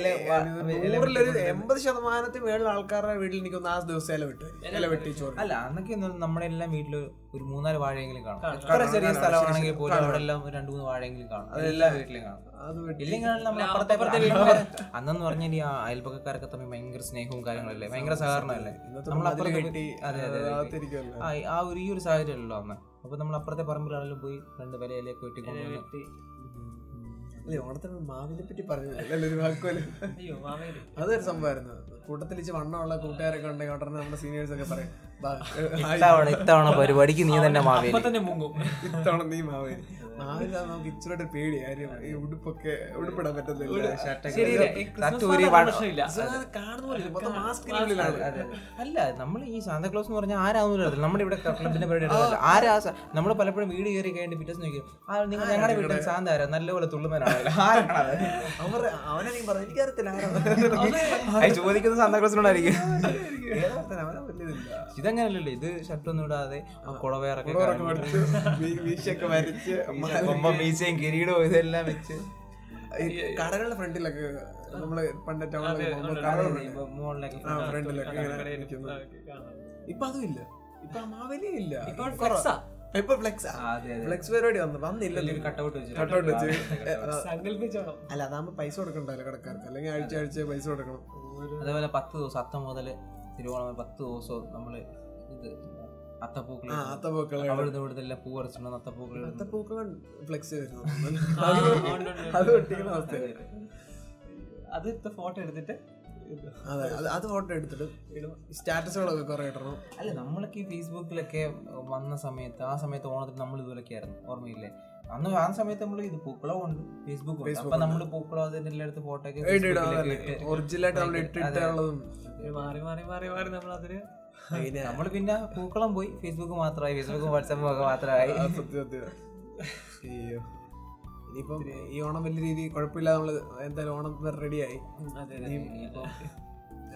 [SPEAKER 2] നൂറിലൊരു എൺപത് ശതമാനത്തിൽ മേളിൽ ആൾക്കാരുടെ വീട്ടിൽ എനിക്കൊന്ന് ആ ദിവസം ഇല വിട്ടു ഇല വെട്ടി. ചോറ്
[SPEAKER 1] അല്ല അന്നൊക്കെ നമ്മുടെ എല്ലാം വീട്ടിൽ ഒരു മൂന്നാൽ വാഴയെങ്കിലും കാണും. എത്ര ചെറിയ സ്ഥലമാണെങ്കിൽ പോലും അവിടെ എല്ലാം രണ്ടു മൂന്ന് വാഴയെങ്കിലും കാണും. അതെല്ലാം വീട്ടിലും കാണും.
[SPEAKER 2] അത് വെട്ടി
[SPEAKER 1] ഇല്ലെങ്കിൽ നമ്മൾ അപ്പുറത്തെ
[SPEAKER 3] അപ്പുറത്തെ
[SPEAKER 1] വീട്ടിൽ അന്നെന്ന് പറഞ്ഞാൽ ഈ ആ അയൽപക്കക്കാരൊക്കെ തമ്മിൽ ഭയങ്കര സ്നേഹവും കാര്യങ്ങളല്ലേ? ഭയങ്കര സഹകരണമല്ലേ?
[SPEAKER 2] നമ്മളെ
[SPEAKER 1] നമ്മൾ അപ്പുറത്തെ അതെ അതെ ആ ഒരു ഈ ഒരു സാഹചര്യമല്ലോ അന്ന്? അപ്പൊ നമ്മൾ അപ്പുറത്തെ പറമ്പിലാണെങ്കിലും പോയി രണ്ട് വിലയിലേക്ക് വെട്ടി കൊണ്ടുവന്ന്
[SPEAKER 2] അല്ലേ ഓണത്തിന് മാവിനെ പറ്റി പറഞ്ഞു ഒരു വാക്കുമല്ലേ?
[SPEAKER 3] അയ്യോ മാവേലി.
[SPEAKER 2] അതൊരു സംഭവമായിരുന്നു. കൂട്ടത്തിൽ ഇച്ച് വണ്ണമുള്ള കൂട്ടുകാരൊക്കെ ഉണ്ടെങ്കിൽ ഉടനെ നമ്മുടെ സീനിയേഴ്സ് ഒക്കെ പറയും "ബാ,
[SPEAKER 1] ഇത്തവണ ഇത്തവണ പരിപാടിക്ക് നീ തന്നെ മാവേലി.
[SPEAKER 3] തന്നെ മുങ്ങും.
[SPEAKER 2] ഇത്തവണ നീ മാവേലി. മാവില്ല നമുക്ക് ഇച്ചിരി പേടി കാര്യം ഈ ഉടുപ്പൊക്കെ ഉടുപ്പിടാൻ മാസ്കിനുള്ളിലാണ്
[SPEAKER 1] അല്ല നമ്മൾ ഈ സാന്താക്ലോസ് എന്ന് പറഞ്ഞാൽ ആരാവുന്നില്ല നമ്മുടെ ഇവിടെ ക്ലബിന്റെ പരിപാടി ആരാ നമ്മൾ പലപ്പോഴും വീട് കയറി കഴിഞ്ഞിട്ട് പിറ്റേന്ന് നോക്കി ആ നിങ്ങൾ ഞങ്ങളുടെ വീട്ടിൽ സാന്ത ആരാ നല്ലപോലെ തുള്ളുമനാണല്ലോ ചോദിക്കുന്ന സാന്താക്ലോസിനോടായിരിക്കും ഇതങ്ങനല്ലല്ലോ ഇത് ഷർട്ടൊന്നും ഇടാതെ കുളവേറൊക്കെ
[SPEAKER 2] വീ- വരച്ച്
[SPEAKER 1] മീശയും കിരീടവും ഇതെല്ലാം വെച്ച്.
[SPEAKER 2] കടകളുടെ ഫ്രണ്ടിലൊക്കെ നമ്മൾ പണ്ട് ഫ്രണ്ടിലൊക്കെ ഇപ്പൊ അതും ഇല്ല ഇപ്പൊ ആ മാവേലിയും ഇല്ല.
[SPEAKER 3] ഇപ്പൊ ഫ്ലെക്സ്
[SPEAKER 2] ഫ്ലെക്സ് പരിപാടി വന്നു
[SPEAKER 1] വന്നില്ല കട്ടൗട്ട് വെച്ച്.
[SPEAKER 3] സങ്കല്പിച്ചോണം.
[SPEAKER 2] അല്ല അതാകുമ്പോ പൈസ കൊടുക്കണ്ടല്ലോ കടക്കാർക്ക്. അല്ലെങ്കിൽ ആഴ്ച ആഴ്ച പൈസ കൊടുക്കണം.
[SPEAKER 1] അതേപോലെ പത്ത് ദിവസം അത്തം മുതൽ തിരുവോണം പത്ത് ദിവസവും നമ്മൾ ഇത് അത്തപ്പൂക്കൾ
[SPEAKER 2] അത്തപ്പൂക്കൾ
[SPEAKER 1] അവിടുന്ന് ഇവിടുത്തെ എല്ലാം പൂ പറിച്ചിട്ടുണ്ട്? അത്തപ്പൂക്കൾ
[SPEAKER 2] അത്തപ്പൂക്കൾ ഫ്ലെക്സ് വരുന്നു. അത് ഒട്ടിക്കുന്ന അവസ്ഥയാണ്
[SPEAKER 3] അത് ഫോട്ടോ എടുത്തിട്ട്
[SPEAKER 2] അതെ അത് അത് ഫോട്ടോ എടുത്തിട്ട് സ്റ്റാറ്റസുകളൊക്കെ കുറെ ഇടണം.
[SPEAKER 1] അല്ല നമ്മളൊക്കെ ഈ ഫേസ്ബുക്കിലൊക്കെ വന്ന സമയത്ത് ആ സമയത്ത് ഓണത്തിന് നമ്മൾ ഇതുപോലൊക്കെ ആയിരുന്നു. ഓർമ്മയില്ലേ? അന്ന് ആ സമയത്ത് നമ്മൾ ഇത് പൂക്കളോ ഉണ്ട്. ഫേസ്ബുക്ക് അപ്പൊ നമ്മൾ പൂക്കളോ അതിന്റെ എല്ലായിടത്ത് ഫോട്ടോ ഒക്കെ
[SPEAKER 2] ഒറിജിനലായിട്ട് നമ്മൾ ഇട്ടിട്ടുള്ളതും
[SPEAKER 3] മാറി മാറി മാറി മാറി നമ്മൾ അതിന്
[SPEAKER 2] അതിനെ
[SPEAKER 1] നമ്മൾ പിന്നെ പൂക്കളം പോയി. ഫേസ്ബുക്ക് മാത്രമായി. ഫേസ്ബുക്കും വാട്സാപ്പും ഒക്കെ മാത്രമായി.
[SPEAKER 2] സത്യം സത്യം. അയ്യോ. ഇനിയിപ്പം ഈ ഓണം വലിയ രീതി കുഴപ്പമില്ല നമ്മൾ എന്തായാലും ഓണം റെഡിയായി.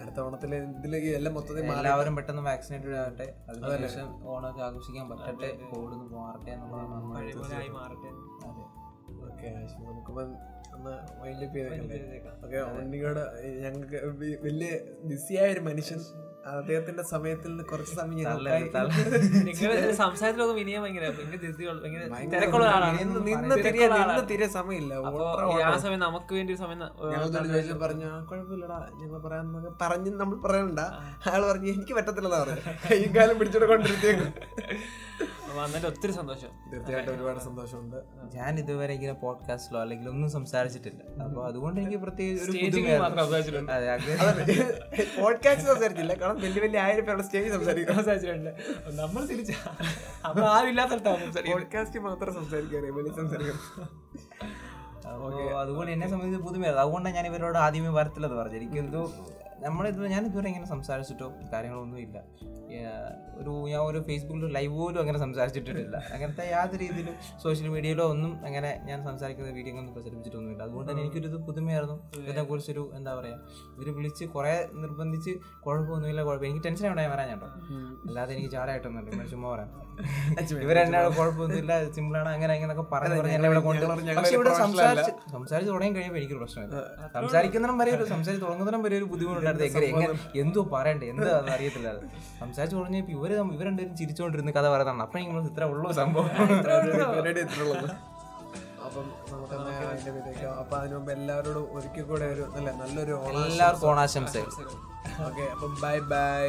[SPEAKER 2] അടുത്ത ഓണത്തിലെ ഇതിലേക്ക് എല്ലാം മൊത്തത്തിൽ
[SPEAKER 1] എല്ലാവരും പെട്ടെന്ന് വാക്സിനേറ്റഡ് ആവട്ടെ അതിനുശേഷം ഓണമൊക്കെ ആഘോഷിക്കാൻ പറ്റട്ടെ. കോവിഡ് മാറട്ടെ എന്നുള്ളതാണ്
[SPEAKER 3] മാറട്ടെ.
[SPEAKER 2] ഓക്കെ നമുക്കിപ്പം ഒന്ന് ഓക്കെ ഉണ്ണിയോട് ഞങ്ങൾക്ക് വലിയ ബിസിയായ ഒരു മനുഷ്യൻ. അദ്ദേഹത്തിന്റെ സമയത്തിൽ നിന്ന് കുറച്ച് സമയം
[SPEAKER 3] സംസാരത്തിലൊക്കെ വിനിയ ഭയങ്കര
[SPEAKER 2] സമയമില്ല.
[SPEAKER 3] ആ സമയം നമുക്ക് വേണ്ടി ഒരു സമയം
[SPEAKER 2] പറഞ്ഞു "ആ, കുഴപ്പമില്ലടാ ഞങ്ങൾ പറയാൻ പറഞ്ഞ് നമ്മൾ പറയണ്ട. അയാൾ പറഞ്ഞു എനിക്ക് പറ്റത്തില്ലെന്നാ പറഞ്ഞു ഈ കാലം പിടിച്ചോണ്ട്
[SPEAKER 3] വന്നതിന്റെ ഒത്തിരി സന്തോഷം.
[SPEAKER 2] തീർച്ചയായിട്ടും ഒരുപാട് സന്തോഷമുണ്ട്.
[SPEAKER 1] ഞാൻ ഇതുവരെ ഇങ്ങനെ പോഡ്കാസ്റ്റിലോ അല്ലെങ്കിൽ ഒന്നും സംസാരിച്ചിട്ടില്ല. അപ്പൊ അതുകൊണ്ട് എനിക്ക് പ്രത്യേകിച്ച്
[SPEAKER 2] പോഡ്കാസ്റ്റ് സംസാരിച്ചില്ല. കാരണം വലിയ വലിയ ആയിരം പേരുടെ സ്റ്റേജ് സംസാരിക്കും
[SPEAKER 3] സംസാരിച്ചിട്ടുണ്ട്. നമ്മൾ തിരിച്ച അപ്പൊ [LAUGHS] ആരില്ലാത്ത
[SPEAKER 2] പോഡ്കാസ്റ്റ് മാത്രം സംസാരിക്കാൻ വലിയ സംസാരിക്കണം
[SPEAKER 1] അതുകൊണ്ട് എന്നെ സംബന്ധിച്ച് പുതുമയാണ്. അതുകൊണ്ടാണ് ഞാൻ ഇവരോട് ആദ്യമേ വരത്തില്ലെന്ന് പറഞ്ഞു എനിക്ക് എന്തോ നമ്മളിത് ഞാൻ ഇതുവരെ ഇങ്ങനെ സംസാരിച്ചിട്ടോ കാര്യങ്ങളൊന്നും ഇല്ല. ഒരു ഞാൻ ഒരു ഫേസ്ബുക്കിൽ ലൈവ് പോലും അങ്ങനെ സംസാരിച്ചിട്ടില്ല അങ്ങനത്തെ യാതൊരു രീതിയിലും സോഷ്യൽ മീഡിയയിലോ ഒന്നും അങ്ങനെ ഞാൻ സംസാരിക്കുന്ന വീഡിയോ ഒന്നും പ്രചരിപ്പിച്ചിട്ടൊന്നുമില്ല. അതുകൊണ്ട് തന്നെ എനിക്കൊരു ഇത് പുതുമയായിരുന്നു. ഇതിനെക്കുറിച്ചൊരു എന്താ പറയുക ഇവർ വിളിച്ച് കുറെ നിർബന്ധിച്ച് കുഴപ്പമൊന്നുമില്ല കുഴപ്പം എനിക്ക് ടെൻഷൻ ഉണ്ടായി വരാൻ കേട്ടോ അല്ലാതെ എനിക്ക് ചാടായിട്ടൊന്നുമില്ല ചുമ്മാ പറയാം. ഇവരെന്നാണ് കുഴപ്പമൊന്നുമില്ല സിമ്പിളാണ് അങ്ങനെ അങ്ങനെയൊക്കെ പറഞ്ഞു പറഞ്ഞ് എന്നെ ഇവിടെ കൊണ്ട് പക്ഷെ ഇവിടെ സംസാരിച്ച് സംസാരിച്ച് തുടങ്ങി കഴിയുമ്പോൾ എനിക്കൊരു പ്രശ്നമില്ല. സംസാരിക്കുന്നതിനും വരെ ഒരു സംസാരിച്ച് തുടങ്ങുന്നതിനും വരെ ഒരു ബുദ്ധിമുട്ടുണ്ടായിരുന്നു എങ്ങനെ എങ്ങനെ എന്തോ പറയണ്ടേ? എന്താ അറിയത്തില്ല. അത് സംസാരിച്ചു തുടങ്ങിയപ്പോൾ ഇവർ ഇവർ രണ്ടുപേരും ചിരിച്ചോണ്ടിരുന്ന് കഥ പറയുന്നതാണ്. അപ്പൊ നിങ്ങൾ ഇത്ര ഉള്ളൂ സംഭവം. [LAUGHS]
[SPEAKER 2] അപ്പം നമുക്ക് അതിനു മുമ്പ് എല്ലാവരോടും ഒരിക്കൽ കൂടെ ഒരു നല്ല നല്ലൊരു
[SPEAKER 1] എല്ലാവർക്കും ഓണാശംസകൾ.
[SPEAKER 2] ഓക്കെ അപ്പം ബൈ ബൈ.